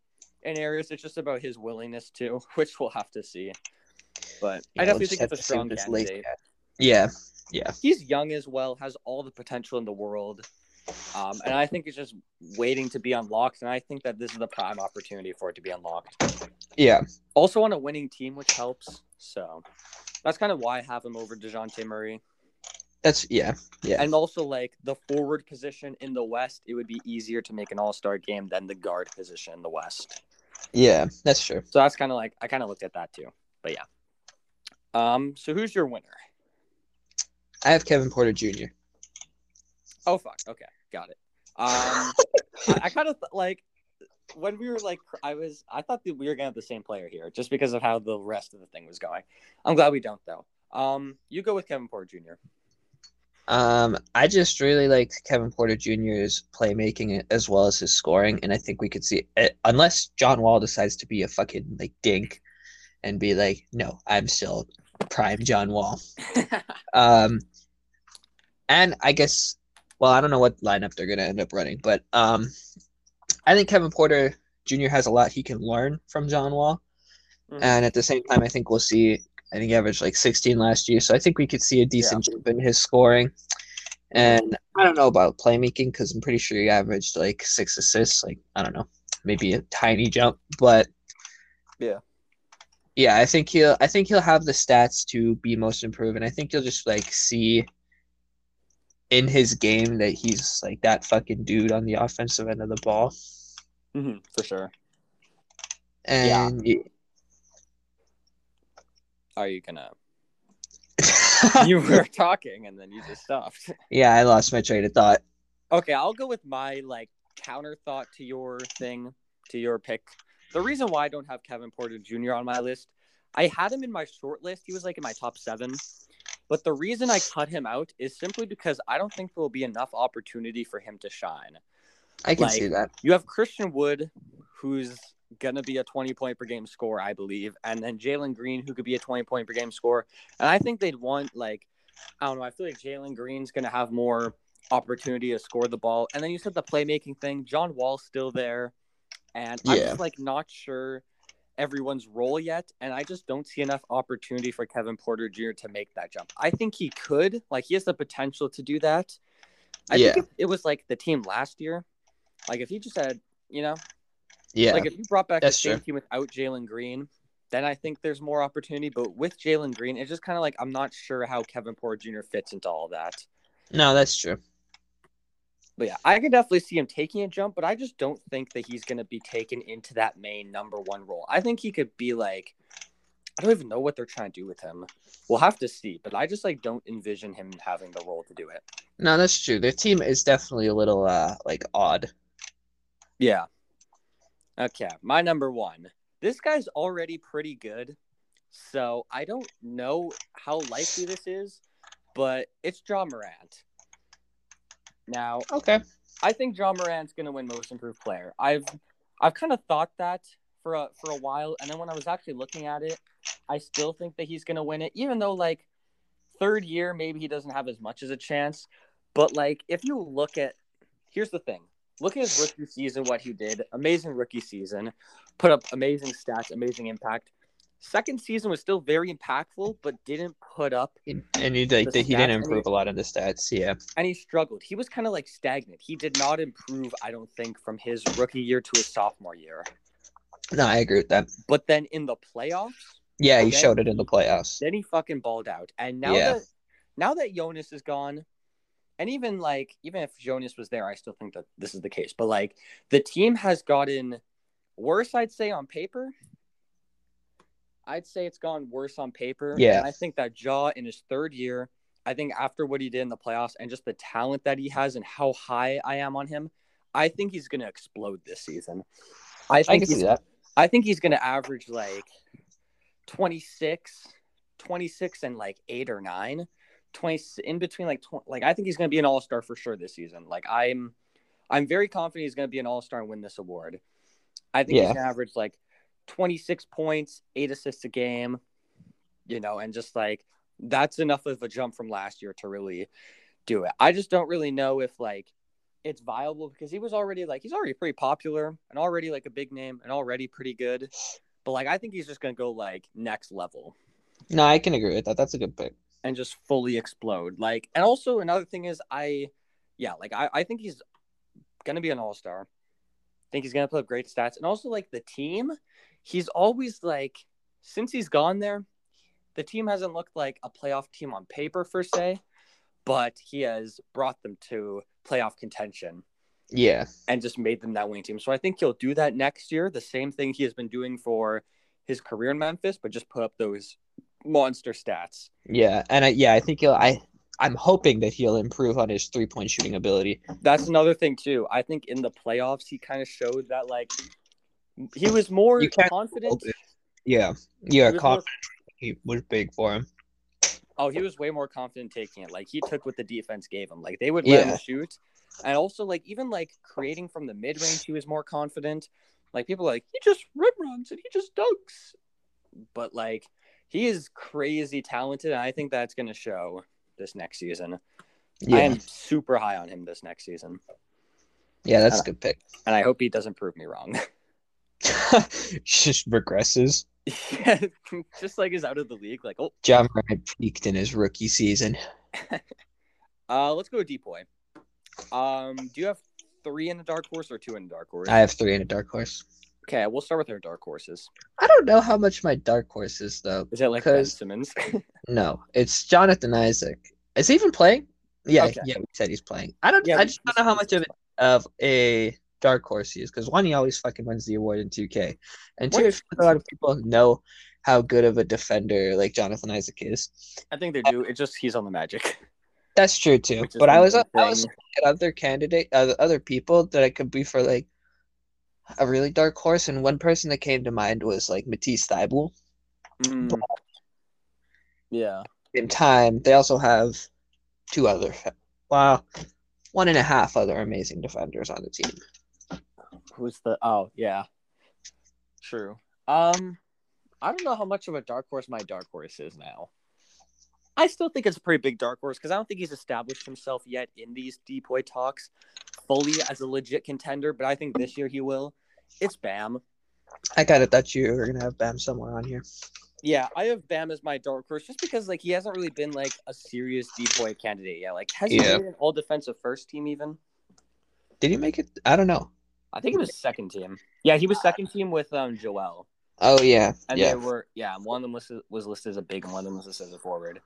Speaker 1: in areas. It's just about his willingness to, *laughs* which we'll have to see. But
Speaker 2: Yeah,
Speaker 1: I
Speaker 2: we'll
Speaker 1: definitely think
Speaker 2: have
Speaker 1: it's a
Speaker 2: to see what
Speaker 1: strong candidate.
Speaker 2: Yeah. Yeah.
Speaker 1: He's young as well, has all the potential in the world, um, and I think it's just waiting to be unlocked. And I think that this is the prime opportunity for it to be unlocked.
Speaker 2: Yeah.
Speaker 1: Also on a winning team, which helps. So that's kind of why I have him over Dejounte Murray.
Speaker 2: That's yeah. Yeah.
Speaker 1: And also, like the forward position in the West, it would be easier to make an All Star game than the guard position in the West.
Speaker 2: Yeah. That's true.
Speaker 1: So that's kind of like I kind of looked at that too. But yeah. Um. So who's your winner?
Speaker 2: I have Kevin Porter Jr.
Speaker 1: Oh fuck. Okay, got it. Um. *laughs* I, I kind of th- like when we were like I was I thought that we were gonna have the same player here just because of how the rest of the thing was going. I'm glad we don't though. Um. You go with Kevin Porter Jr.
Speaker 2: Um, I just really like Kevin Porter Jr.'s playmaking as well as his scoring, and I think we could see it, unless John Wall decides to be a fucking like dink and be like, no, I'm still prime John Wall. *laughs* Um, and I guess, well, I don't know what lineup they're gonna end up running, but um, I think Kevin Porter Jr. has a lot he can learn from John Wall,
Speaker 1: Mhm.
Speaker 2: and at the same time, I think we'll see. I think he averaged like 16 last year, so I think we could see a decent jump in his scoring. And I don't know about playmaking because I'm pretty sure he averaged like six assists. Like I don't know, maybe a tiny jump, but
Speaker 1: Yeah.
Speaker 2: yeah. I think he'll. I think he'll have the stats to be most improved, and I think you'll just like see in his game that he's like that fucking dude on the offensive end of the ball.
Speaker 1: hmm for sure.
Speaker 2: And
Speaker 1: Are you gonna? *laughs* you were talking and then you just stopped.
Speaker 2: yeah, I lost my train of thought.
Speaker 1: Okay, I'll go with my like counter thought to your thing, to your pick. The reason why I don't have Kevin Porter Jr. on my list, I had him in my short list. He was like in my top seven. But the reason I cut him out is simply because I don't think there will be enough opportunity for him to shine.
Speaker 2: I can
Speaker 1: Like-
Speaker 2: see that.
Speaker 1: You have Christian Wood, who's gonna be a 20 point per game score, I believe, and then Jalen Green, who could be a 20 point per game score. And I think they'd want like, I don't know. I feel like Jalen Green's gonna have more opportunity to score the ball. And then you said the playmaking thing. John Wall's still there, and I'm just like not sure everyone's role yet, and I just don't see enough opportunity for Kevin Porter Jr. to make that jump. I think he could, like, he has the potential to do that. I
Speaker 2: Yeah.
Speaker 1: think it was like the team last year, like if he just had, you know,
Speaker 2: Yeah.
Speaker 1: like if you brought back
Speaker 2: that's
Speaker 1: the same
Speaker 2: true.
Speaker 1: team without Jalen Green, then I think there's more opportunity. But with Jalen Green, it's just kind of like I'm not sure how Kevin Porter Jr. fits into all that.
Speaker 2: no, that's true.
Speaker 1: But yeah, I can definitely see him taking a jump, but I just don't think that he's going to be taken into that main number one role. I think he could be like, I don't even know what they're trying to do with him. We'll have to see, but I just like don't envision him having the role to do it.
Speaker 2: No, that's true. Their team is definitely a little uh like odd.
Speaker 1: Yeah. Okay, my number one. This guy's already pretty good, so I don't know how likely this is, but it's Ja Morant. Now,
Speaker 2: Okay.
Speaker 1: I think Ja Morant's going to win Most Improved Player. I've I've kind of thought that for a for a while, and then when I was actually looking at it, I still think that he's going to win it, even though like third year maybe he doesn't have as much as a chance. But like, if you look at, here's the thing: look at his rookie season, what he did. Amazing rookie season, put up amazing stats, amazing impact. Second season was still very impactful, but didn't put up, mm.
Speaker 2: And he like
Speaker 1: The
Speaker 2: he
Speaker 1: stats,
Speaker 2: didn't
Speaker 1: I
Speaker 2: improve a lot of the stats. Yeah.
Speaker 1: and he struggled. He was kind of like stagnant. He did not improve, I don't think, from his rookie year to his sophomore year.
Speaker 2: No, I agree with that.
Speaker 1: But then in the playoffs,
Speaker 2: Yeah, he
Speaker 1: Then-
Speaker 2: showed it in the playoffs.
Speaker 1: then he fucking balled out. And now
Speaker 2: Yeah.
Speaker 1: that now that Jonas is gone, and even like even if Jonas was there, I still think that this is the case. But like the team has gotten worse, I'd say on paper. I'd say it's gone worse on paper.
Speaker 2: Yeah.
Speaker 1: And I think that Ja in his third year, I think after what he did in the playoffs and just the talent that he has and how high I am on him, I think he's gonna explode this season. I
Speaker 2: I
Speaker 1: think
Speaker 2: can
Speaker 1: he's
Speaker 2: that.
Speaker 1: I think he's going to average like 26, 26 and like 8 or 9. 20 in between like 20, like I think he's going to be an all-star for sure this season. Like I'm I'm very confident he's going to be an all-star and win this award. I think
Speaker 2: Yeah.
Speaker 1: he's going to average like 26 points, 8 assists a game, you know, and just like that's enough of a jump from last year to really do it. I just don't really know if like it's viable because he was already like he's already pretty popular and already like a big name and already pretty good. But like I think he's just gonna go like next level
Speaker 2: No, I can agree with that. That's a good pick.
Speaker 1: and just fully explode. Like and also another thing is I yeah, like I, I think he's gonna be an all star. I think he's gonna put up great stats. And also like the team, he's always like since he's gone there, the team hasn't looked like a playoff team on paper per se, but he has brought them to playoff contention.
Speaker 2: Yeah.
Speaker 1: and just made them that winning team. So I think he'll do that next year. The same thing he has been doing for his career in Memphis, but just put up those monster stats.
Speaker 2: Yeah. And I, yeah, I think he'll I I'm hoping that he'll improve on his three point shooting ability.
Speaker 1: That's another thing too. I think in the playoffs he kind of showed that like he was more confident.
Speaker 2: Yeah. Yeah,
Speaker 1: He was more-
Speaker 2: he was big for him.
Speaker 1: oh, he was way more confident taking it. Like he took what the defense gave him. Like they would let
Speaker 2: Yeah.
Speaker 1: him shoot, and also like even like creating from the mid range, he was more confident. Like people are like he just rim runs and he just dunks, but like he is crazy talented, and I think that's going to show this next season. I am super high on him this next season,
Speaker 2: yeah, that's a good pick.
Speaker 1: and I hope he doesn't prove me wrong. *laughs* *laughs*
Speaker 2: Just regresses.
Speaker 1: yeah, *laughs* just like is out of the league. Like oh,
Speaker 2: Ja Morant peaked in his rookie season. *laughs*
Speaker 1: uh, let's go with DPOY. Um, do you have three in the dark horse or two in the dark horse?
Speaker 2: I have three in a dark horse.
Speaker 1: Okay, we'll start with our dark horses.
Speaker 2: I don't know how much my dark horse is though.
Speaker 1: Is it like Ben Simmons?
Speaker 2: No, it's Jonathan Isaac. Is he even playing? Yeah,
Speaker 1: Okay.
Speaker 2: yeah, we said he's playing. I don't.
Speaker 1: Yeah,
Speaker 2: I just don't know how much of it of a dark horse he is because one, he always fucking wins the award in 2K, and two, I feel like a lot of people know how good of a defender like Jonathan Isaac is.
Speaker 1: I think they do. It just he's on the Magic.
Speaker 2: That's true too. But I was I was looking at other candidate, uh, other people that I could be for like a really dark horse, and one person that came to mind was like Matisse Thybulle.
Speaker 1: Mm. Yeah.
Speaker 2: In time, they also have two other, wow, one and a half other amazing defenders on the team.
Speaker 1: Who's the? Oh yeah. True. Um, I don't know how much of a dark horse my dark horse is now. I still think it's a pretty big dark horse because I don't think he's established himself yet in these DPOY talks fully as a legit contender. But I think this year he will. It's Bam.
Speaker 2: I kind of thought you were gonna have Bam somewhere on here.
Speaker 1: Yeah, I have Bam as my dark horse just because like he hasn't really been like a serious DPOY candidate yet. Like has he
Speaker 2: Yeah.
Speaker 1: made an all defensive first team even?
Speaker 2: Did he make it? I don't know.
Speaker 1: I think it was second team. Yeah, he was second team with um Joel.
Speaker 2: Oh yeah,
Speaker 1: And
Speaker 2: yeah,
Speaker 1: they were yeah, one of them was was listed as a big and one of them was listed as a forward.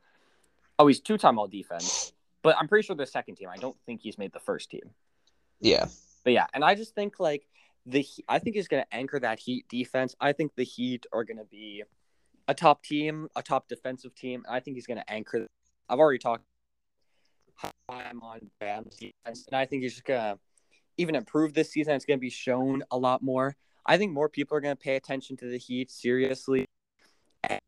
Speaker 1: Oh, he's two time all defense. But I'm pretty sure they're second team. I don't think he's made the first team.
Speaker 2: yeah,
Speaker 1: But yeah, and I just think like the I think he's going to anchor that Heat defense. I think the Heat are going to be a top team, a top defensive team. And I think he's going to anchor. I've already talked I'm on Bam's defense, and I think he's just going to even improve this season. It's going to be shown a lot more. I think more people are going to pay attention to the Heat seriously. I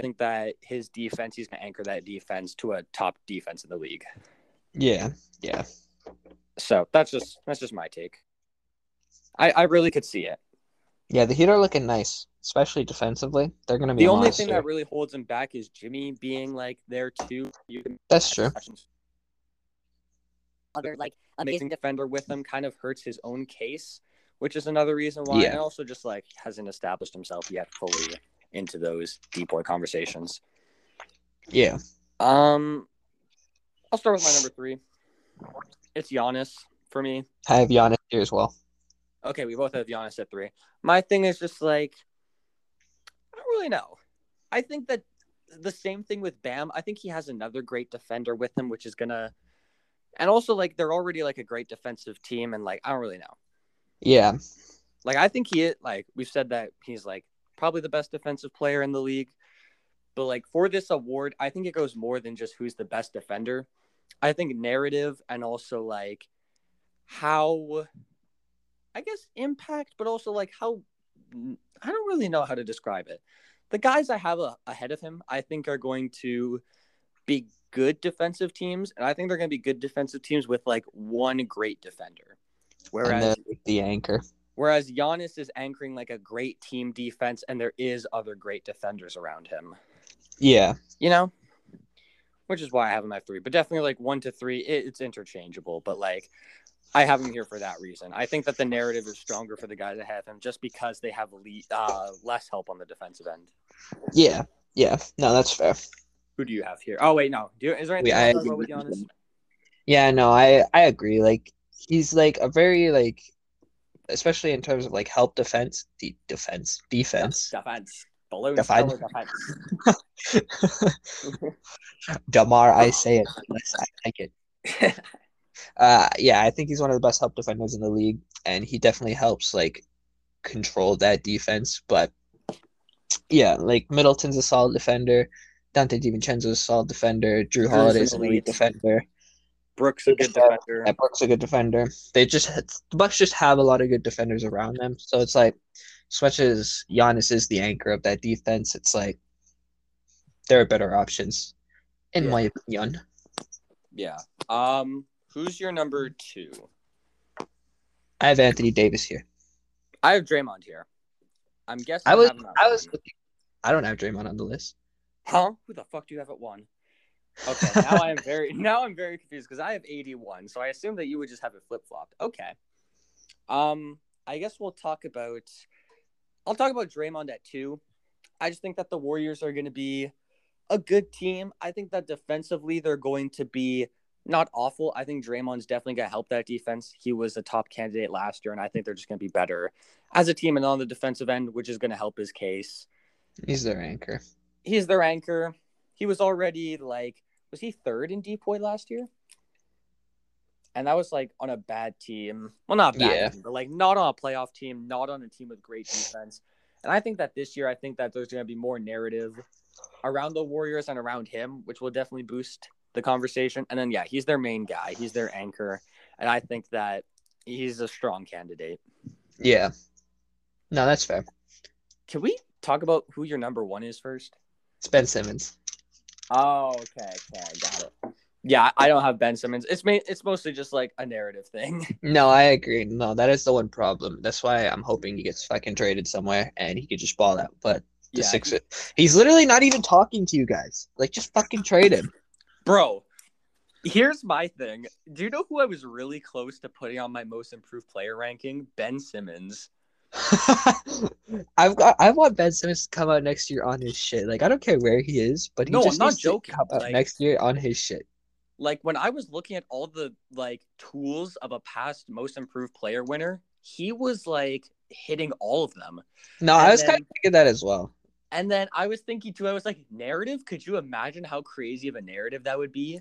Speaker 1: think that his defense, he's going to anchor that defense to a top defense in the league.
Speaker 2: yeah, yeah.
Speaker 1: So that's just that's just my take. I I really could see it.
Speaker 2: Yeah, the Heat are looking nice, especially defensively. They're gonna be
Speaker 1: The only
Speaker 2: monster.
Speaker 1: thing that really holds him back is Jimmy being like there too. You can
Speaker 2: That's true.
Speaker 3: Other like
Speaker 1: amazing
Speaker 3: amazing.
Speaker 1: defender with him kind of hurts his own case, which is another reason why.
Speaker 2: Yeah.
Speaker 1: And also just like hasn't established himself yet fully into those DPOY conversations.
Speaker 2: Yeah.
Speaker 1: Um, I'll start with my number three. It's Giannis for me.
Speaker 2: I have Giannis here as well.
Speaker 1: Okay, we both have Giannis at three. My thing is just like I don't really know. I think that the same thing with Bam. I think he has another great defender with him, which is gonna, and also like they're already like a great defensive team, and like I don't really know.
Speaker 2: Yeah.
Speaker 1: Like I think he like we've said that he's like probably the best defensive player in the league. But like for this award, I think it goes more than just who's the best defender. I think narrative and also like how I guess impact, but also like how I don't really know how to describe it. The guys I have a, ahead of him, I think are going to be good defensive teams, and I think they're going to be good defensive teams with like one great defender. Whereas
Speaker 2: the anchor.
Speaker 1: Whereas Giannis is anchoring like a great team defense, and there is other great defenders around him.
Speaker 2: Yeah.
Speaker 1: You know, which is why I have him at three. But definitely like one to three, it, it's interchangeable. But like, I have him here for that reason. I think that the narrative is stronger for the guys that have him, just because they have le- uh, less help on the defensive end.
Speaker 2: Yeah. Yeah. No, that's fair.
Speaker 1: Who do you have here? Oh wait, no. Do you, is there anything
Speaker 2: Wait,
Speaker 1: else
Speaker 2: I-
Speaker 1: with Giannis?
Speaker 2: Yeah, no, I I agree. Like he's like a very like especially in terms of like help defense, de- defense, defense.
Speaker 1: Defense. Balloon
Speaker 2: Defense.
Speaker 1: defense. *laughs*
Speaker 2: Damar, I say it. unless I like it. *laughs* Uh, yeah, I think he's one of the best help defenders in the league, and he definitely helps like control that defense. But yeah, like Middleton's a solid defender. Donte DiVincenzo's a solid defender.
Speaker 1: Jrue
Speaker 2: Holiday's
Speaker 1: an
Speaker 2: elite defender.
Speaker 1: Brooks a good defender.
Speaker 2: Yeah, Brooks a good defender. They just the Bucks just have a lot of good defenders around them. So it's like as much as Giannis is the anchor of that defense, it's like there are better options, in
Speaker 1: Yeah.
Speaker 2: my opinion.
Speaker 1: Yeah. Um. Who's your number two?
Speaker 2: I have Anthony Davis here.
Speaker 1: I have Draymond here. I'm guessing.
Speaker 2: I was
Speaker 1: have
Speaker 2: I was looking. I don't have Draymond on the list.
Speaker 1: Huh? Who the fuck do you have at one? Okay, now I am very *laughs* now I'm very confused because I have 81, so I assume that you would just have it flip flopped. Okay. Um, I guess we'll talk about. I'll talk about Draymond at two. I just think that the Warriors are going to be a good team. I think that defensively they're going to be not awful. I think Draymond's definitely going to help that defense. He was a top candidate last year, and I think they're just going to be better as a team and on the defensive end, which is going to help his case
Speaker 2: He's their anchor.
Speaker 1: He's their anchor. He was already like, was he third in DPOY last year? And that was like on a bad team. Well, not bad,
Speaker 2: Yeah.
Speaker 1: team, but like not on a playoff team, not on a team with great defense. And I think that this year, I think that there's going to be more narrative around the Warriors and around him, which will definitely boost the conversation. And then, yeah, he's their main guy, he's their anchor. And I think that he's a strong candidate.
Speaker 2: Yeah. No, that's fair.
Speaker 1: Can we talk about who your number one is first?
Speaker 2: It's Ben Simmons.
Speaker 1: Oh, okay, okay, got it. Yeah, I don't have Ben Simmons. It's ma- it's mostly just like a narrative thing. *laughs*
Speaker 2: No, I agree. No, that is the one problem. That's why I'm hoping he gets fucking traded somewhere and he could just ball out. But the
Speaker 1: yeah,
Speaker 2: Sixers, he's literally not even talking to you guys. Like, just fucking trade him.
Speaker 1: bro. Here's my thing. Do you know who I was really close to putting on my most improved player ranking? Ben Simmons. *laughs*
Speaker 2: I've got I want Ben Simmons to come out next year on his shit. Like I don't care where he is, but he
Speaker 1: No,
Speaker 2: just
Speaker 1: I'm not joking.
Speaker 2: come out
Speaker 1: Like-
Speaker 2: next year on his shit.
Speaker 1: Like when I was looking at all the like tools of a past most improved player winner, he was like hitting all of them.
Speaker 2: No,
Speaker 1: And
Speaker 2: I was
Speaker 1: then-
Speaker 2: kind of thinking that as well.
Speaker 1: And then I was thinking too, I was like, narrative? Could you imagine how crazy of a narrative that would be?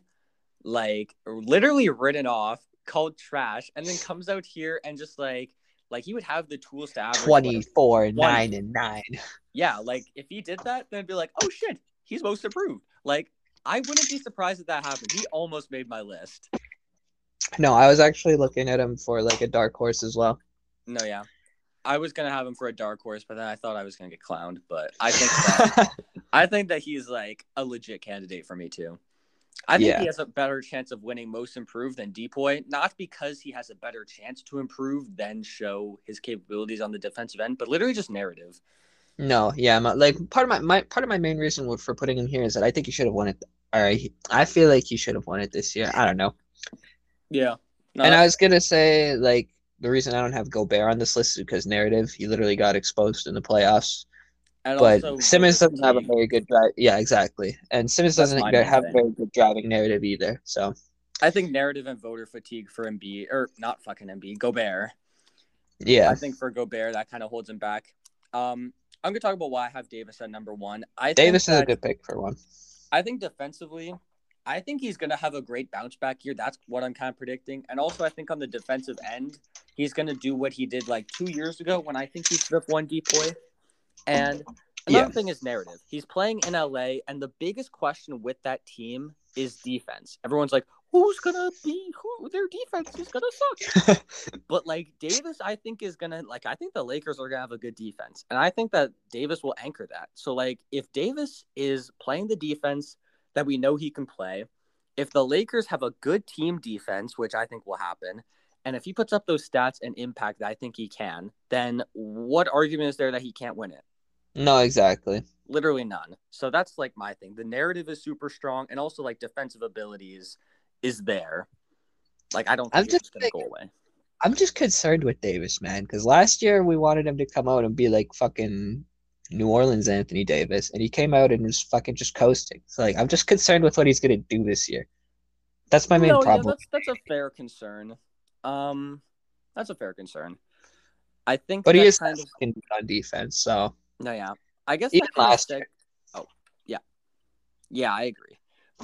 Speaker 1: Like literally written off, called trash, and then comes out here and just like like he would have the tools to average
Speaker 2: Twenty
Speaker 1: whatever-
Speaker 2: four, nine, and nine. *laughs*
Speaker 1: Yeah, like if he did that, then it'd be like, oh shit, he's most improved. Like I wouldn't be surprised if that happened. He almost made my list.
Speaker 2: No, I was actually looking at him for like a dark horse as well.
Speaker 1: No, yeah. I was gonna have him for a dark horse, but then I thought I was gonna get clowned. But I think that *laughs* I think that he's like a legit candidate for me too. I think
Speaker 2: Yeah.
Speaker 1: he has a better chance of winning most improved than DPOY, not because he has a better chance to improve than show his capabilities on the defensive end, but literally just narrative.
Speaker 2: No, yeah, my, like part of my, my part of my main reason for putting him here is that I think he should have won it. All right, I feel like he should have won it this year. I don't know.
Speaker 1: Yeah. No,
Speaker 2: and I was gonna say like the reason I don't have Gobert on this list is because narrative. He literally got exposed in the playoffs.
Speaker 1: And
Speaker 2: But Simmons doesn't have a very good drive. Yeah, exactly. And Simmons
Speaker 1: That's
Speaker 2: doesn't have a very good driving narrative either. So
Speaker 1: I think narrative and voter fatigue for MB or not fucking Embiid, Gobert.
Speaker 2: yeah,
Speaker 1: I think for Gobert that kind of holds him back. Um, I'm gonna talk about why I have Davis at number one. I
Speaker 2: Davis is a good pick for one.
Speaker 1: I think defensively, I think he's going to have a great bounce back year. That's what I'm kind of predicting. And also, I think on the defensive end, he's going to do what he did like two years ago when I think he should one DPOY. And another thing is narrative. He's playing in LA, and the biggest question with that team is defense. Everyone's like, who's going to be who? Their defense is going to suck. *laughs* But like Davis, I think is gonna like I think the Lakers are gonna have a good defense, and I think that Davis will anchor that. So like if Davis is playing the defense that we know he can play, if the Lakers have a good team defense, which I think will happen, and if he puts up those stats and impact that I think he can, then what argument is there that he can't win it?
Speaker 2: no, exactly.
Speaker 1: Literally none. So that's like my thing. The narrative is super strong, and also like defensive abilities is there. Like I don't
Speaker 2: I'm
Speaker 1: think it's
Speaker 2: just
Speaker 1: gonna go away.
Speaker 2: I'm just concerned with Davis, man, because last year we wanted him to come out and be like fucking New Orleans Anthony Davis, and he came out and was fucking just coasting. So like, I'm just concerned with what he's gonna do this year. That's my main
Speaker 1: no,
Speaker 2: problem.
Speaker 1: Yeah, that's that's a fair concern. Um, that's a fair concern. I think,
Speaker 2: but he is
Speaker 1: kind of
Speaker 2: on defense, so
Speaker 1: no, yeah. I guess
Speaker 2: Even
Speaker 1: that kind of
Speaker 2: last
Speaker 1: seg- Oh, yeah, yeah, I agree.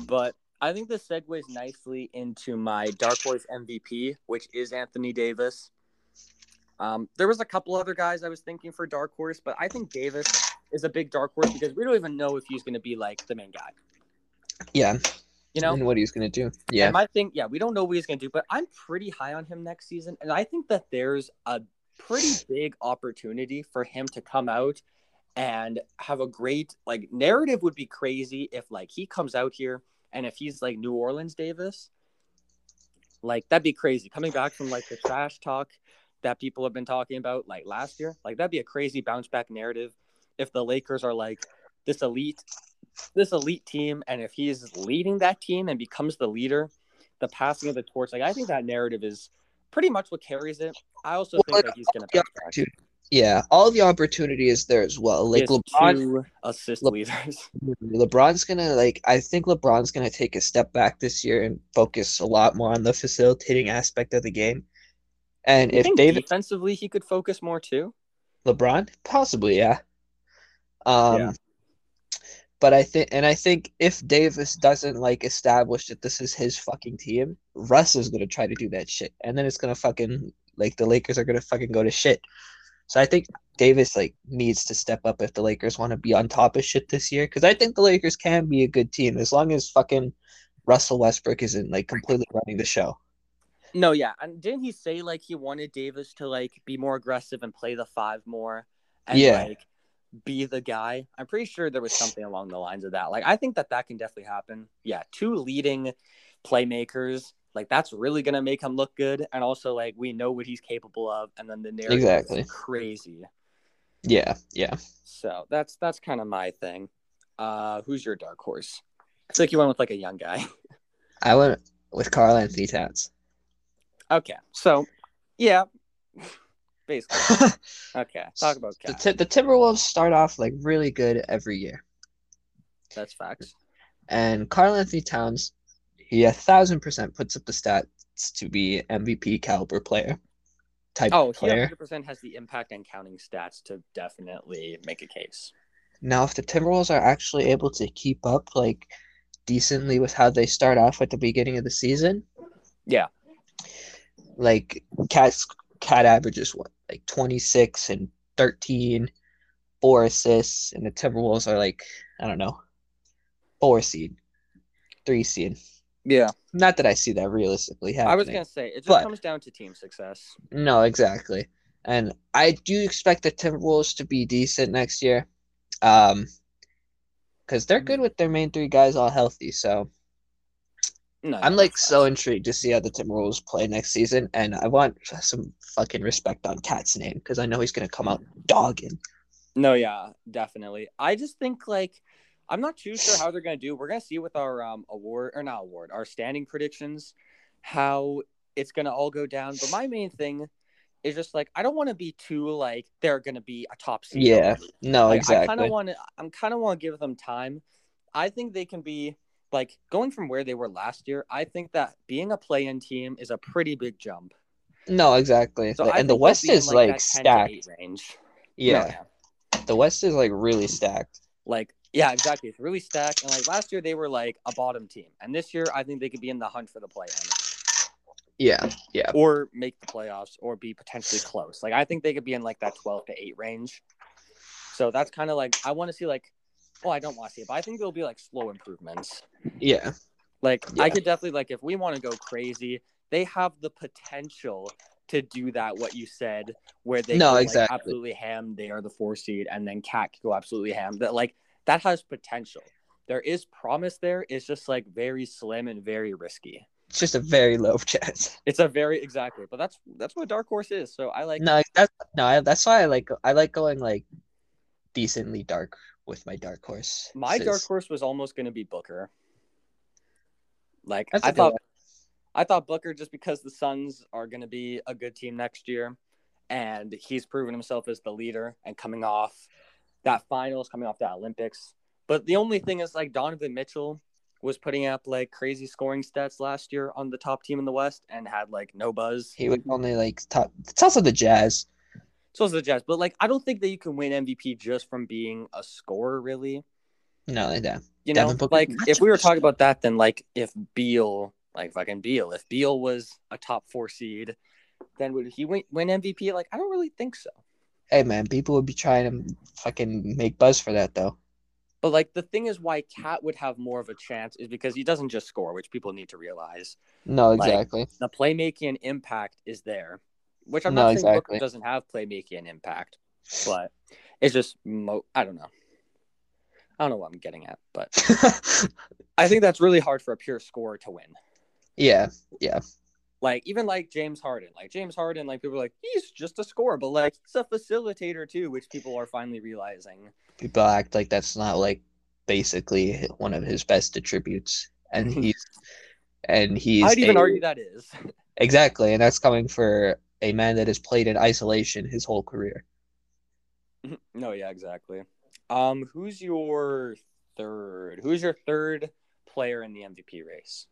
Speaker 1: But I think this segues nicely into my dark horse MVP, which is Anthony Davis. Um, there was a couple other guys I was thinking for dark horse, but I think Davis is a big dark horse because we don't even know if he's going to be like the main guy.
Speaker 2: yeah,
Speaker 1: You know,
Speaker 2: and what he's gonna do. Yeah,
Speaker 1: And my thing, yeah, we don't know what he's going to do, but I'm pretty high on him next season. And I think that there's a pretty *sighs* big opportunity for him to come out and have a great, like, narrative would be crazy if, like, he comes out here and if he's like New Orleans Davis, like, that'd be crazy. Coming back from, like, the trash talk that people have been talking about, like, last year, like, that'd be a crazy bounce back narrative if the Lakers are like this elite this elite team and if he's leading that team and becomes the leader the passing of the torch like i think that narrative is pretty much what carries it i also
Speaker 2: Well,
Speaker 1: think that he's gonna
Speaker 2: yeah,
Speaker 1: bounce back.
Speaker 2: dude. yeah, all the opportunity is there as well. Like LeBron,
Speaker 1: two assist
Speaker 2: Le-
Speaker 1: leaders *laughs*
Speaker 2: LeBron's gonna like. I think LeBron's gonna take a step back this year and focus a lot more on the facilitating aspect of the game. And
Speaker 1: you
Speaker 2: if David
Speaker 1: defensively he could focus more too
Speaker 2: LeBron, possibly, yeah. Um,
Speaker 1: Yeah.
Speaker 2: But I think, and I think if Davis doesn't like establish that this is his fucking team, Russ is gonna try to do that shit, and then it's gonna fucking like the Lakers are gonna fucking go to shit. So I think Davis like needs to step up if the Lakers want to be on top of shit this year, because I think the Lakers can be a good team as long as fucking Russell Westbrook isn't like completely running the show.
Speaker 1: no yeah and didn't he say like he wanted davis to like be more aggressive and play the five more and
Speaker 2: Yeah.
Speaker 1: like be the guy i'm pretty sure there was something along the lines of that. Like i think that that can definitely happen. Yeah two leading playmakers like that's really gonna make him look good and also like we know what he's capable of and then the narrative
Speaker 2: Exactly.
Speaker 1: is crazy.
Speaker 2: Yeah, yeah.
Speaker 1: so that's that's kind of my thing. Uh who's your dark horse? It's like you went with like a young guy. *laughs*
Speaker 2: I went with Karl-Anthony Towns.
Speaker 1: okay so yeah basically. *laughs* Okay talk about
Speaker 2: The, Ti- the Timberwolves start off like really good every year,
Speaker 1: that's facts.
Speaker 2: And Karl-Anthony Towns, he a thousand percent puts up the stats to be MVP caliber player type
Speaker 1: oh he
Speaker 2: player.
Speaker 1: 100% has the impact and counting stats to definitely make a case.
Speaker 2: Now, if the Timberwolves are actually able to keep up like decently with how they start off at the beginning of the season,
Speaker 1: yeah.
Speaker 2: Like KAT's KAT averages what like twenty six and 13, four assists, and the Timberwolves are like I don't know, four seed, three seed.
Speaker 1: yeah
Speaker 2: Not that I see that realistically happening.
Speaker 1: I was gonna say it just
Speaker 2: But-
Speaker 1: comes down to team success.
Speaker 2: No, exactly. And I do expect the Timberwolves to be decent next year. Um because they're good with their main three guys all healthy. So
Speaker 1: No,
Speaker 2: I'm like so intrigued to see how the Timberwolves play next season. And I want some fucking respect on KAT's name because I know he's gonna come out dogging.
Speaker 1: No, yeah, definitely. I just think like I'm not too sure how they're gonna do. We're gonna see with our um award or not award, our standing predictions, how it's gonna all go down. But my main thing is just like I don't want to be too like they're gonna be a top seed.
Speaker 2: Yeah. No,
Speaker 1: Like, I kind of want to. I'm kind of want to give them time. I think they can be like going from where they were last year. I think that being a play-in team is a pretty big jump.
Speaker 2: No, exactly.
Speaker 1: So
Speaker 2: and the West is
Speaker 1: like,
Speaker 2: like,
Speaker 1: that 10 to 8
Speaker 2: stacked.
Speaker 1: range.
Speaker 2: Yeah.
Speaker 1: No,
Speaker 2: The West is like really stacked.
Speaker 1: Like yeah, exactly. It's really stacked. And like last year they were like a bottom team, and this year I think they could be in the hunt for the play-in
Speaker 2: Yeah. Yeah.
Speaker 1: or make the playoffs or be potentially close. Like I think they could be in like that 12 to 8 range. So that's kind of like I want to see like. Well, I don't want to see it, but I think there'll be like slow improvements.
Speaker 2: Yeah.
Speaker 1: Like
Speaker 2: Yeah.
Speaker 1: I could definitely like if we want to go crazy, they have the potential to do that. What you said, where they
Speaker 2: No,
Speaker 1: go, like,
Speaker 2: exactly.
Speaker 1: absolutely ham. They are the four seed, and then KAT could go absolutely ham. That like that has potential. There is promise there. It's just like very slim and very risky.
Speaker 2: It's just a very low *laughs* chance.
Speaker 1: It's a very exactly, but that's that's what dark horse is. So I like
Speaker 2: No, that's no. That's why I like I like going like decently dark with my dark horse.
Speaker 1: my dark horse was almost going to be Booker. Like
Speaker 2: That's
Speaker 1: I thought,
Speaker 2: one.
Speaker 1: I thought Booker just because the Suns are going to be a good team next year, and he's proven himself as the leader and coming off that finals, coming off that Olympics. But the only thing is like Donovan Mitchell was putting up like crazy scoring stats last year on the top team in the West and had like no buzz.
Speaker 2: He would only like top. It's also the Jazz.
Speaker 1: So is the Jazz, but like I don't think that you can win MVP just from being a scorer, really.
Speaker 2: No, like that.
Speaker 1: You know,
Speaker 2: Devin
Speaker 1: like if we were talking about that, then like if Beal, like fucking Beal, if Beal was a top four seed, then would he win, win MVP? Like I don't really think so.
Speaker 2: Hey man, people would be trying to fucking make buzz for that though.
Speaker 1: But like the thing is, why KAT would have more of a chance is because he doesn't just score, which people need to realize.
Speaker 2: No,
Speaker 1: Like,
Speaker 2: exactly.
Speaker 1: The playmaking impact is there, which I'm
Speaker 2: No,
Speaker 1: not saying
Speaker 2: exactly.
Speaker 1: Booker doesn't have playmaking and impact, but it's just mo- I don't know. I don't know what I'm getting at, but *laughs* I think that's really hard for a pure scorer to win.
Speaker 2: Yeah, yeah,
Speaker 1: Like even like James Harden, like James Harden, like people are like he's just a scorer, but like he's a facilitator too, which people are finally realizing.
Speaker 2: people act like that's not like basically one of his best attributes, and *laughs* he's and he's
Speaker 1: I'd even
Speaker 2: a-
Speaker 1: argue that is. *laughs*
Speaker 2: exactly, and that's coming for a man that has played in isolation his whole career.
Speaker 1: no, *laughs* yeah, exactly. Um, who's your third? Who's your third player in the MVP race?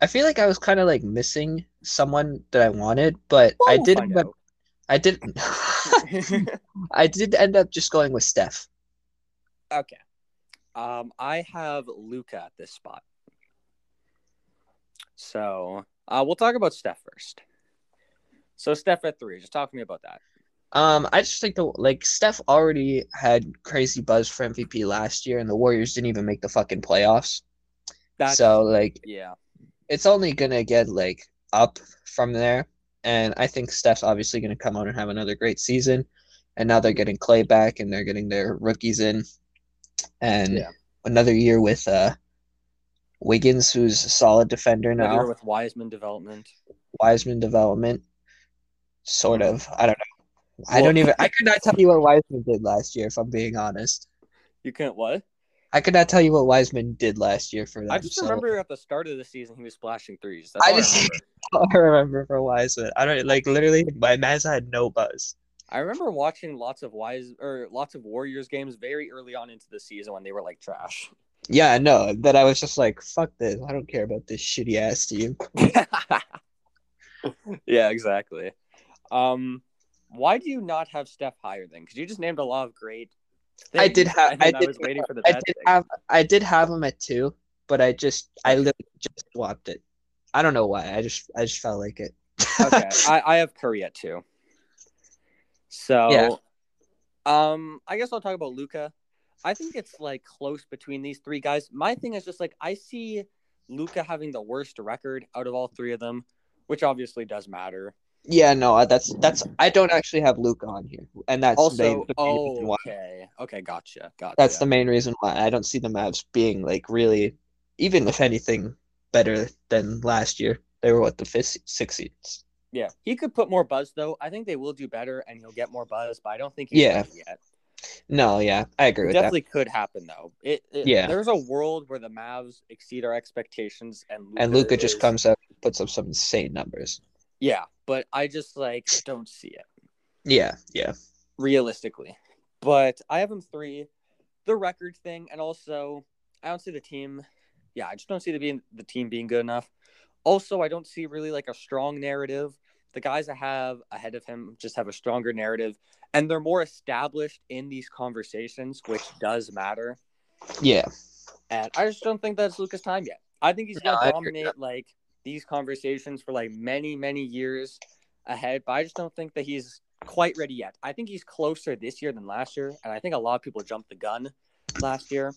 Speaker 2: I feel like I was kind of like missing someone that I wanted, but I did.
Speaker 1: find
Speaker 2: End up,
Speaker 1: out.
Speaker 2: I did. *laughs* *laughs* I did end up just going with Steph.
Speaker 1: okay. Um, I have Luka at this spot. So, uh, we'll talk about Steph first. So, Steph at three. Just talk to me about that.
Speaker 2: Um, I just think the like Steph already had crazy buzz for MVP last year, and the Warriors didn't even make the fucking playoffs.
Speaker 1: That's
Speaker 2: so like,
Speaker 1: yeah.
Speaker 2: it's only gonna get like up from there. And I think Steph's obviously gonna come out and have another great season. And now they're getting Klay back, and they're getting their rookies in, and
Speaker 1: Yeah.
Speaker 2: another year with uh Wiggins, who's a solid defender
Speaker 1: Another
Speaker 2: now.
Speaker 1: with Wiseman development.
Speaker 2: Wiseman development, sort of. I don't know. I don't even. I could not tell you what Wiseman did last year, if I'm being honest.
Speaker 1: You can't what?
Speaker 2: I could not tell you what Wiseman did last year for them.
Speaker 1: I just
Speaker 2: so-
Speaker 1: remember at the start of the season he was splashing threes. That's
Speaker 2: I
Speaker 1: all I,
Speaker 2: just-
Speaker 1: remember. *laughs*
Speaker 2: I remember for Wiseman. I don't like literally. My man's had no buzz.
Speaker 1: I remember watching lots of Wise or lots of Warriors games very early on into the season when they were like trash.
Speaker 2: Yeah, no, know. That I was just like, fuck this. I don't care about this shitty ass team. *laughs*
Speaker 1: yeah, exactly. Um, why do you not have Steph higher then? Because you just named a lot of great.
Speaker 2: I did have. I
Speaker 1: then
Speaker 2: did.
Speaker 1: was waiting for the
Speaker 2: I did
Speaker 1: thing.
Speaker 2: have. I did have him at two, but I just. I literally just swapped it. I don't know why. I just. I just felt like it.
Speaker 1: okay, *laughs* I, I have Curry at two. So,
Speaker 2: Yeah.
Speaker 1: um, I guess I'll talk about Luka. I think it's like close between these three guys. My thing is just like I see Luka having the worst record out of all three of them, which obviously does matter.
Speaker 2: Yeah, no, that's that's. Mm-hmm. I don't actually have Luke on here, and that's
Speaker 1: also,
Speaker 2: the, the main
Speaker 1: oh,
Speaker 2: why.
Speaker 1: okay, okay, gotcha, gotcha.
Speaker 2: That's the main reason why I don't see the Mavs being like really, even if anything, better than last year. They were what the fifth, sixth seeds.
Speaker 1: yeah. He could put more buzz though. I think they will do better, and he'll get more buzz, but I don't think he's
Speaker 2: Yeah.
Speaker 1: yet.
Speaker 2: No, yeah, I agree
Speaker 1: It definitely could happen though. It, it
Speaker 2: Yeah.
Speaker 1: There's a world where the Mavs exceed our expectations, and
Speaker 2: that. And Luka just comes up, puts up some insane numbers.
Speaker 1: Yeah, but I just like don't see it
Speaker 2: Yeah, yeah,
Speaker 1: realistically. But I have him three. The record thing, and also I don't see the team. Yeah, I just don't see the being the team being good enough. Also, I don't see really like a strong narrative. The guys I have ahead of him just have a stronger narrative, and they're more established in these conversations, which does matter.
Speaker 2: yeah.
Speaker 1: And I just don't think that's Luka's time yet. I think he's
Speaker 2: No,
Speaker 1: gonna dominate like these conversations for like many, many years ahead. But I just don't think that he's quite ready yet. I think he's closer this year than last year, and I think a lot of people jumped the gun last year.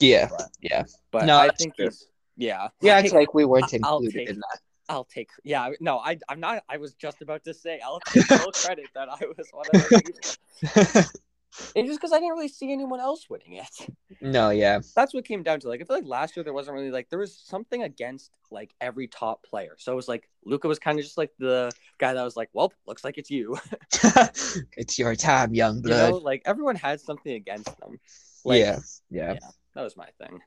Speaker 2: Yeah,
Speaker 1: But-
Speaker 2: yeah,
Speaker 1: But
Speaker 2: No,
Speaker 1: I think
Speaker 2: true.
Speaker 1: he's yeah.
Speaker 2: yeah.
Speaker 1: I-
Speaker 2: It's like we weren't
Speaker 1: I'll
Speaker 2: included
Speaker 1: take-
Speaker 2: in that.
Speaker 1: I'll take yeah. No, I I'm not. I was just about to say I'll take full *laughs* credit that I was one of the *laughs* people. It's just because I didn't really see anyone else winning it.
Speaker 2: no, yeah,
Speaker 1: that's what came down to. Like, I feel like last year there wasn't really like there was something against like every top player. So it was like Luka was kind of just like the guy that was like, well, looks like it's you. *laughs* *laughs*
Speaker 2: it's your time, young
Speaker 1: you
Speaker 2: blood.
Speaker 1: know, like everyone had something against them. Like,
Speaker 2: yeah, yeah,
Speaker 1: yeah. that was my thing.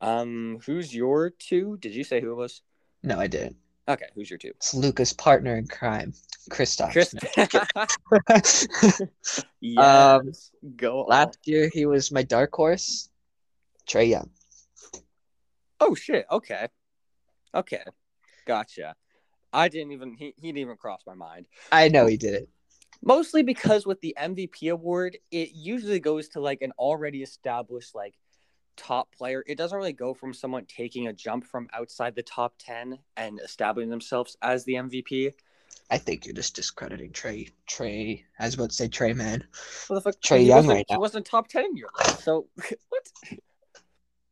Speaker 1: Um, who's your two? Did you say who it was?
Speaker 2: No, I didn't.
Speaker 1: Okay, who's your two?
Speaker 2: It's Luka's partner in crime, Kristaps.
Speaker 1: Chris. *laughs* *laughs* Yes.
Speaker 2: Um,
Speaker 1: Go on.
Speaker 2: Last year he was my dark horse, Trae Young.
Speaker 1: Oh shit. Okay. Okay. Gotcha. I didn't even he, he didn't even cross my mind.
Speaker 2: I know he did it.
Speaker 1: Mostly because with the MVP award, it usually goes to like an already established like top player. It doesn't really go from someone taking a jump from outside the top 10 and establishing themselves as the MVP.
Speaker 2: I think you're just discrediting Trae. Trae, I was about to say Trae, man.
Speaker 1: What the fuck?
Speaker 2: Trae
Speaker 1: he
Speaker 2: Young
Speaker 1: wasn't,
Speaker 2: right now.
Speaker 1: He wasn't top 10 in your list. So *laughs* what?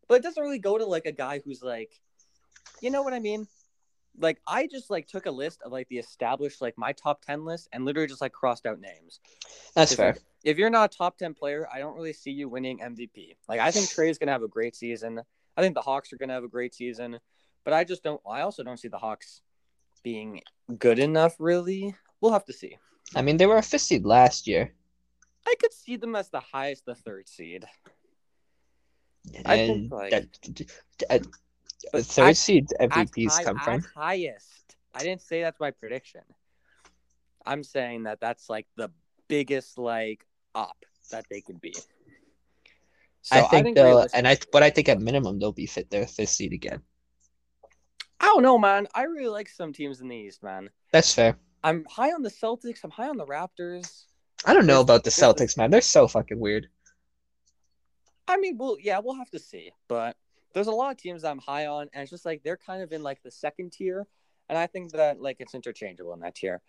Speaker 1: But it doesn't really go to like a guy who's like, you know what I mean? Like I just like took a list of like the established like my top 10 list and literally just like crossed out names.
Speaker 2: That's fair.
Speaker 1: If you're not a top 10 player, I don't really see you winning MVP. Like I think Trae's to have a great season. I think the Hawks are to have a great season, but I just don't I also don't see the Hawks being good enough really. We'll have to see.
Speaker 2: I mean, they were a fifth seed last year.
Speaker 1: I could see them as the highest the third seed. I think,
Speaker 2: And
Speaker 1: like-
Speaker 2: that- uh,
Speaker 1: But
Speaker 2: third
Speaker 1: at-
Speaker 2: seed MVPs
Speaker 1: high-
Speaker 2: come from.
Speaker 1: highest. I didn't say that's my prediction. I'm saying that that's like the biggest like up that they could be. So
Speaker 2: I think they'll, and I, but I think at minimum they'll be fit their fifth seed again.
Speaker 1: I don't know, man. I really like some teams in the East, man.
Speaker 2: That's fair.
Speaker 1: I'm high on the Celtics. I'm high on the Raptors.
Speaker 2: I don't know about the Celtics, man. They're so fucking weird.
Speaker 1: I mean, well, yeah, we'll have to see. But there's a lot of teams I'm high on, and it's just like they're kind of in like the second tier, and I think that like it's interchangeable in that tier.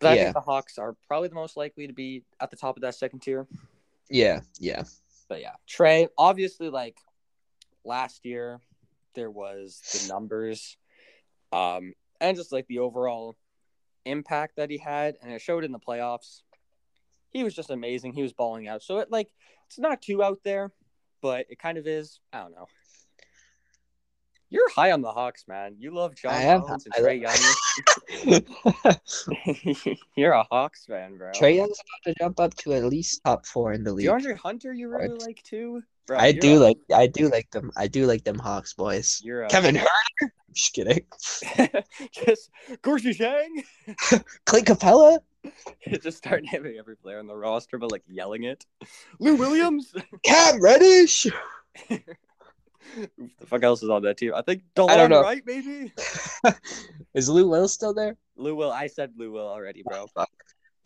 Speaker 1: But I
Speaker 2: Yeah.
Speaker 1: think the Hawks are probably the most likely to be at the top of that second tier.
Speaker 2: Yeah, yeah,
Speaker 1: But yeah, Trae, obviously, like last year, there was the numbers, um, and just like the overall impact that he had, and it showed in the playoffs. He was just amazing. He was balling out. So it like it's not too out there, but it kind of is. I don't know. You're high on the Hawks, man. You love John
Speaker 2: I am.
Speaker 1: Collins and
Speaker 2: Trae
Speaker 1: Young. *laughs* You're a Hawks fan, bro.
Speaker 2: Trae Young's about to jump up to at least top four in the league.
Speaker 1: DeAndre Hunter, you really like too. Bro,
Speaker 2: I do
Speaker 1: a-
Speaker 2: like, I do like them. I do like them Hawks boys.
Speaker 1: You're a,
Speaker 2: Kevin Huerter. *laughs* Just kidding. *laughs*
Speaker 1: just Gorgui Dieng.
Speaker 2: Clint Capela.
Speaker 1: just start naming every player on the roster, but like yelling it. Lou Williams.
Speaker 2: Cam Reddish.
Speaker 1: The fuck else is on that team? I think
Speaker 2: I don't
Speaker 1: Delon
Speaker 2: know.
Speaker 1: Wright, maybe. *laughs*
Speaker 2: Is Lou Will still there?
Speaker 1: Lou Will. I said Lou Will already, bro. *laughs*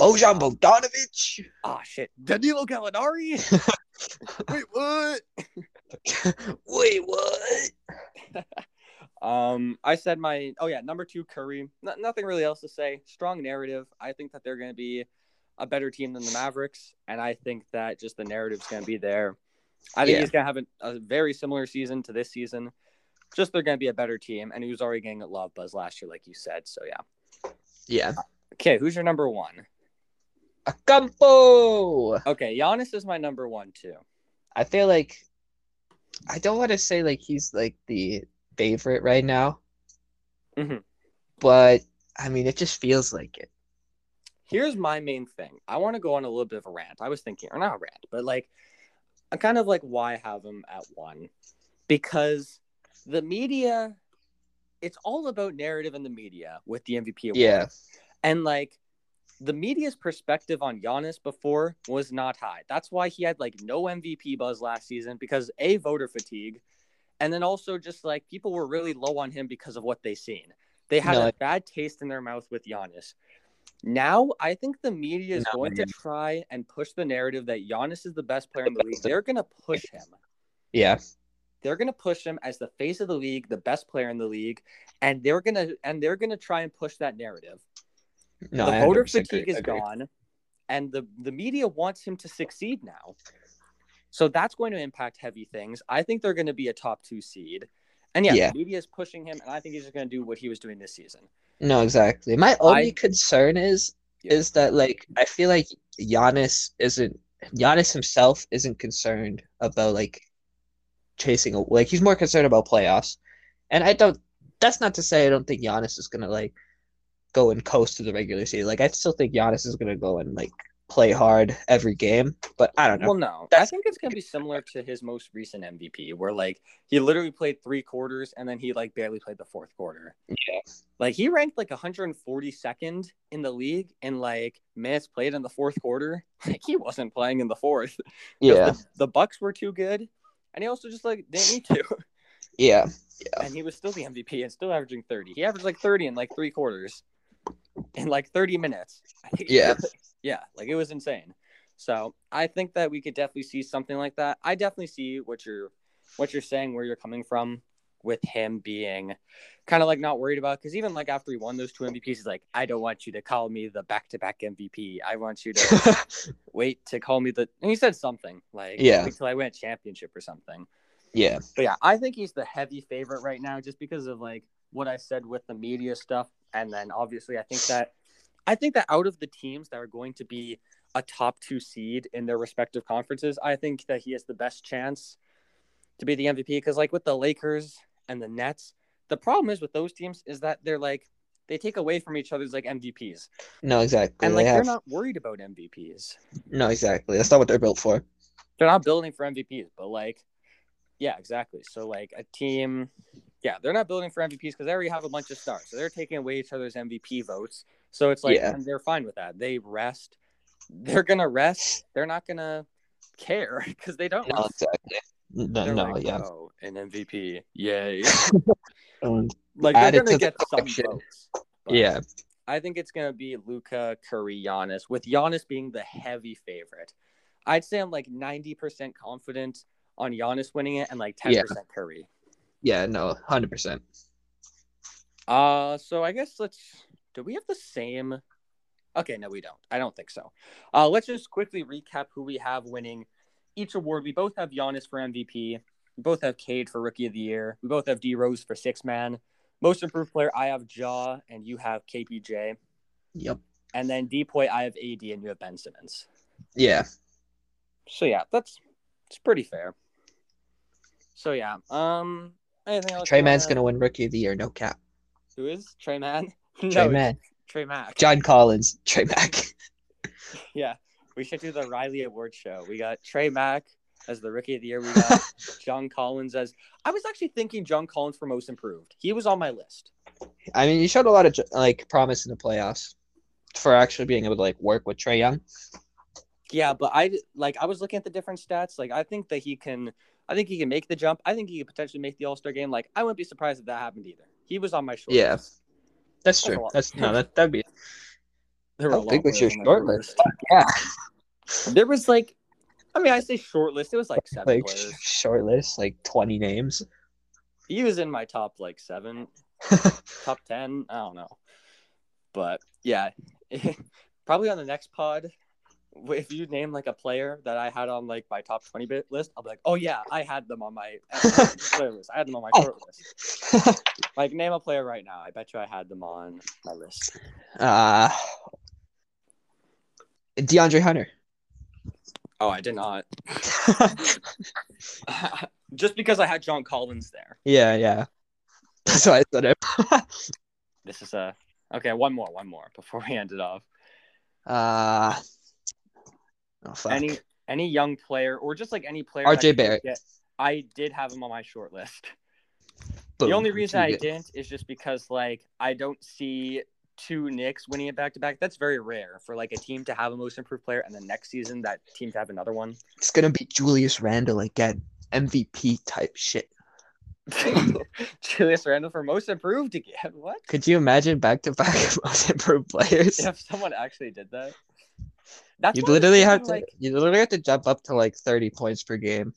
Speaker 2: Bojan Bogdanovic.
Speaker 1: Ah, shit. Danilo Gallinari. *laughs* Wait, what?
Speaker 2: Wait, what?
Speaker 1: Um, I said my. Oh yeah, number two Curry. No, nothing really else to say. Strong narrative. I think that they're going to be a better team than the Mavericks, and I think that just the narrative's going to be there. I think
Speaker 2: Yeah.
Speaker 1: he's going to have a, a very similar season to this season. Just they're going to be a better team, and he was already getting a love buzz last year, like you said. So yeah.
Speaker 2: Yeah.
Speaker 1: Okay, who's your number one?
Speaker 2: Acampo.
Speaker 1: Okay, Giannis is my number one too.
Speaker 2: I feel like I don't want to say like he's like the favorite right now,
Speaker 1: Mhm.
Speaker 2: but I mean it just feels like it.
Speaker 1: here's my main thing. I want to go on a little bit of a rant. I was thinking, or not a rant, but like, I kind of like why have him at one because the media, it's all about narrative in the media with the MVP award.
Speaker 2: Yeah.
Speaker 1: And like the media's perspective on Giannis before was not high. That's why he had like no MVP buzz last season because a voter fatigue, and then also just like people were really low on him because of what they seen. They had
Speaker 2: No,
Speaker 1: a bad taste in their mouth with Giannis. Now I think the media is
Speaker 2: No,
Speaker 1: going to try and push the narrative that Giannis is the best player in the league. *laughs* They're going to push him.
Speaker 2: Yeah.
Speaker 1: They're going to push him as the face of the league, the best player in the league, and they're going to and they're going to try and push that narrative
Speaker 2: No,
Speaker 1: the voter
Speaker 2: 100%
Speaker 1: fatigue
Speaker 2: agree-
Speaker 1: is
Speaker 2: agree.
Speaker 1: gone and the the media wants him to succeed now so that's going to impact heavy things i think they're going to be a top two seed and yeah,
Speaker 2: Yeah.
Speaker 1: media is pushing him and i think he's just going to do what he was doing this season
Speaker 2: No, exactly. My only
Speaker 1: I-
Speaker 2: concern is
Speaker 1: Yeah.
Speaker 2: is that like I feel like Giannis isn't Giannis himself isn't concerned about like chasing a like he's more concerned about playoffs. And I don't that's not to say I don't think Giannis is gonna like go and coast to the regular season. Like I still think Giannis is gonna go and like play hard every game. But I don't know.
Speaker 1: well no i think it's going to be similar to his most recent mvp where like he literally played three quarters and then he like barely played the fourth quarter
Speaker 2: Yeah.
Speaker 1: like he ranked like 142nd in the league in like minutes played in the fourth quarter *laughs* like he wasn't playing in the fourth. *laughs*
Speaker 2: Yeah.
Speaker 1: the, the Bucks were too good, and he also just like didn't need to,
Speaker 2: Yeah. *laughs*
Speaker 1: Yeah, and he was still the MVP and still averaging thirty. He averaged like thirty in like three quarters, in like thirty minutes.
Speaker 2: Yeah.
Speaker 1: Yeah, like it was insane. So I think that we could definitely see something like that. I definitely see what you're what you're saying, where you're coming from, with him being kind of like not worried about because even like after he won those two MVPs, he's like, I don't want you to call me the back to back MVP. I want you to *laughs* wait to call me the and he said something like
Speaker 2: Yeah.
Speaker 1: until I win a championship or something.
Speaker 2: yeah.
Speaker 1: But yeah, I think he's the heavy favorite right now just because of like what I said with the media stuff. And then obviously I think that I think that out of the teams that are going to be a top two seed in their respective conferences, I think that he has the best chance to be the MVP. Because like with the Lakers and the Nets, the problem is with those teams is that they're like they take away from each other's like MVPs.
Speaker 2: No, exactly.
Speaker 1: And
Speaker 2: They
Speaker 1: like
Speaker 2: have
Speaker 1: they're not worried about MVPs.
Speaker 2: no, exactly. That's not what they're built for.
Speaker 1: they're not building for MVPs, but like, yeah, exactly. So like a team, yeah, they're not building for MVPs because they already have a bunch of stars, so they're taking away each other's MVP votes. So it's like,
Speaker 2: Yeah.
Speaker 1: and they're fine with that. They rest. They're gonna rest. They're not gonna care *laughs* because they don't.
Speaker 2: No, exactly. No,
Speaker 1: They're
Speaker 2: no,
Speaker 1: like,
Speaker 2: yeah.
Speaker 1: Oh, an MVP, yay! *laughs* Like they're gonna
Speaker 2: to the
Speaker 1: get some votes.
Speaker 2: yeah.
Speaker 1: I think it's gonna be Luka, Curry, Giannis, with Giannis being the heavy favorite. I'd say I'm like 90% confident on Giannis winning it and like 10% Curry.
Speaker 2: Yeah, no, hundred percent.
Speaker 1: Uh, so I guess let's. Do we have the same? Okay, no, we don't. I don't think so. Uh, let's just quickly recap who we have winning each award. We both have Giannis for MVP. We both have Cade for Rookie of the Year. We both have D Rose for Six Man. Most Improved Player, I have Ja, and you have KPJ.
Speaker 2: Yep.
Speaker 1: And then DPOY, I have AD, and you have Ben Simmons.
Speaker 2: Yeah.
Speaker 1: So yeah, that's it's pretty fair. So yeah, um, anything else?
Speaker 2: Tre
Speaker 1: Mann's
Speaker 2: gonna win Rookie of the Year, no cap.
Speaker 1: Who is Trey Man? *laughs*
Speaker 2: Trey
Speaker 1: no,
Speaker 2: Man,
Speaker 1: Trey Mack.
Speaker 2: John Collins, Trey Mack. *laughs*
Speaker 1: Yeah, we should do the Riley Award show. We got Trey Mack as the Rookie of the Year. We got *laughs* John Collins as. I was actually thinking John Collins for Most Improved. He was on my list.
Speaker 2: I mean, he showed a lot of like promise in the playoffs for actually being able to like work with Trae Young.
Speaker 1: Yeah, but I like I was looking at the different stats. Like I think that he can. I think he can make the jump. I think he could potentially make the All Star game. Like I wouldn't be surprised if that happened either. He was on my short
Speaker 2: Yeah.
Speaker 1: list.
Speaker 2: That's
Speaker 1: That's
Speaker 2: true.
Speaker 1: lot.
Speaker 2: That's no, that that'd be
Speaker 1: There were
Speaker 2: How
Speaker 1: a lot
Speaker 2: big
Speaker 1: of
Speaker 2: was your
Speaker 1: players on my
Speaker 2: short
Speaker 1: short
Speaker 2: list? yeah. *laughs*
Speaker 1: There was like, I mean, I say short list. It was like seven
Speaker 2: Like
Speaker 1: players. *laughs*
Speaker 2: short list, like twenty names.
Speaker 1: He was in my top like seven, *laughs* top 10 i don't know but yeah probably on the next pod if you name like a player that i had on like my top 20 bit list i'll be like oh yeah i had them on my *laughs* player list i had them on my
Speaker 2: Oh.
Speaker 1: short list *laughs* like name a player right now i bet you i had them on my list
Speaker 2: uh DeAndre Hunter.
Speaker 1: oh i did not *laughs* just because i had john collins there
Speaker 2: yeah, yeah. That's why I said it.
Speaker 1: this is a okay one more one more before we end it off
Speaker 2: Uh, oh.
Speaker 1: Any any young player or just like any player.
Speaker 2: RJ Barrett.
Speaker 1: get- I did have him on my short list.
Speaker 2: Boom.
Speaker 1: The only reason I didn't is just because like I don't see two Knicks winning it back to back. That's very rare for like a team to have a most improved player and the next season that team to have another one.
Speaker 2: It's gonna be Julius Randle again, MVP type shit. *laughs*
Speaker 1: Julius Randle for most improved again. What?
Speaker 2: Could you imagine back to back most improved players?
Speaker 1: If someone actually did that. That's what
Speaker 2: literally have to
Speaker 1: like,
Speaker 2: you literally have to jump up to like thirty points per game.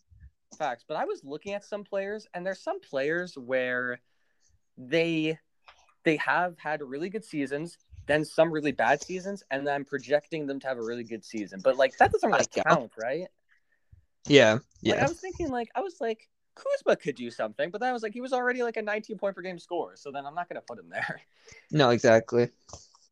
Speaker 1: facts, but I was looking at some players, and there's some players where they they have had really good seasons, then some really bad seasons, and then I'm projecting them to have a really good season. But like that doesn't really count, right?
Speaker 2: Yeah,
Speaker 1: Like,
Speaker 2: yeah.
Speaker 1: I was thinking, like I was like Kuzma could do something, but then I was like he was already like a 19 point per game scorer, so then I'm not gonna put him there.
Speaker 2: No, exactly.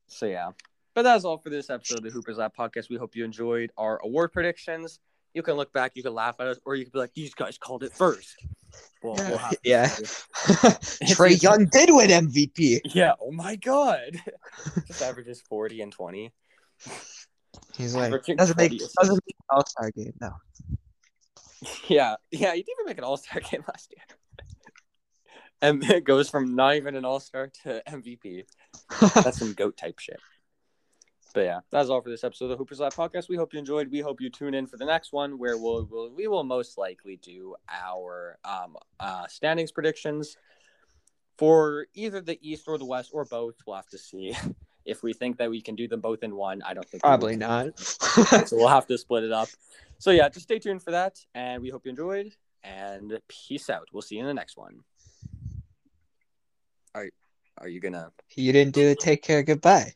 Speaker 1: So yeah. But that's all for this episode of the Hoopers Lab podcast. We hope you enjoyed our award predictions. You can look back, you can laugh at us, or you can be like, "These guys called it first. Well, we'll have
Speaker 2: Yeah. *laughs* Trae Young did win MVP.
Speaker 1: Yeah. Oh my god. *laughs* Just averages 40 and 20.
Speaker 2: He's *laughs* like
Speaker 1: Averaging
Speaker 2: doesn't make
Speaker 1: 20
Speaker 2: doesn't make All Star game no.
Speaker 1: Yeah. Yeah. He didn't even make an All Star game last year. And it goes from not even an All Star to MVP. That's some goat type shit. But yeah, that's all for this episode of the Hoopers Lab podcast. We hope you enjoyed. We hope you tune in for the next one where we'll, we'll we will most likely do our um uh standings predictions for either the East or the West or both. We'll have to see *laughs* if we think that we can do them both in one. I don't think
Speaker 2: Probably not. *laughs*
Speaker 1: so we'll have to split it up. So yeah, just stay tuned for that, and we hope you enjoyed. And peace out. We'll see you in the next one. Are are you gonna?
Speaker 2: you didn't do the take care goodbye.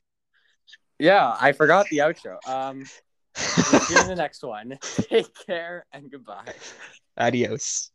Speaker 1: Yeah, I forgot the outro. *laughs* Um, see you in the next one. *laughs* Take care and goodbye.
Speaker 2: Adios.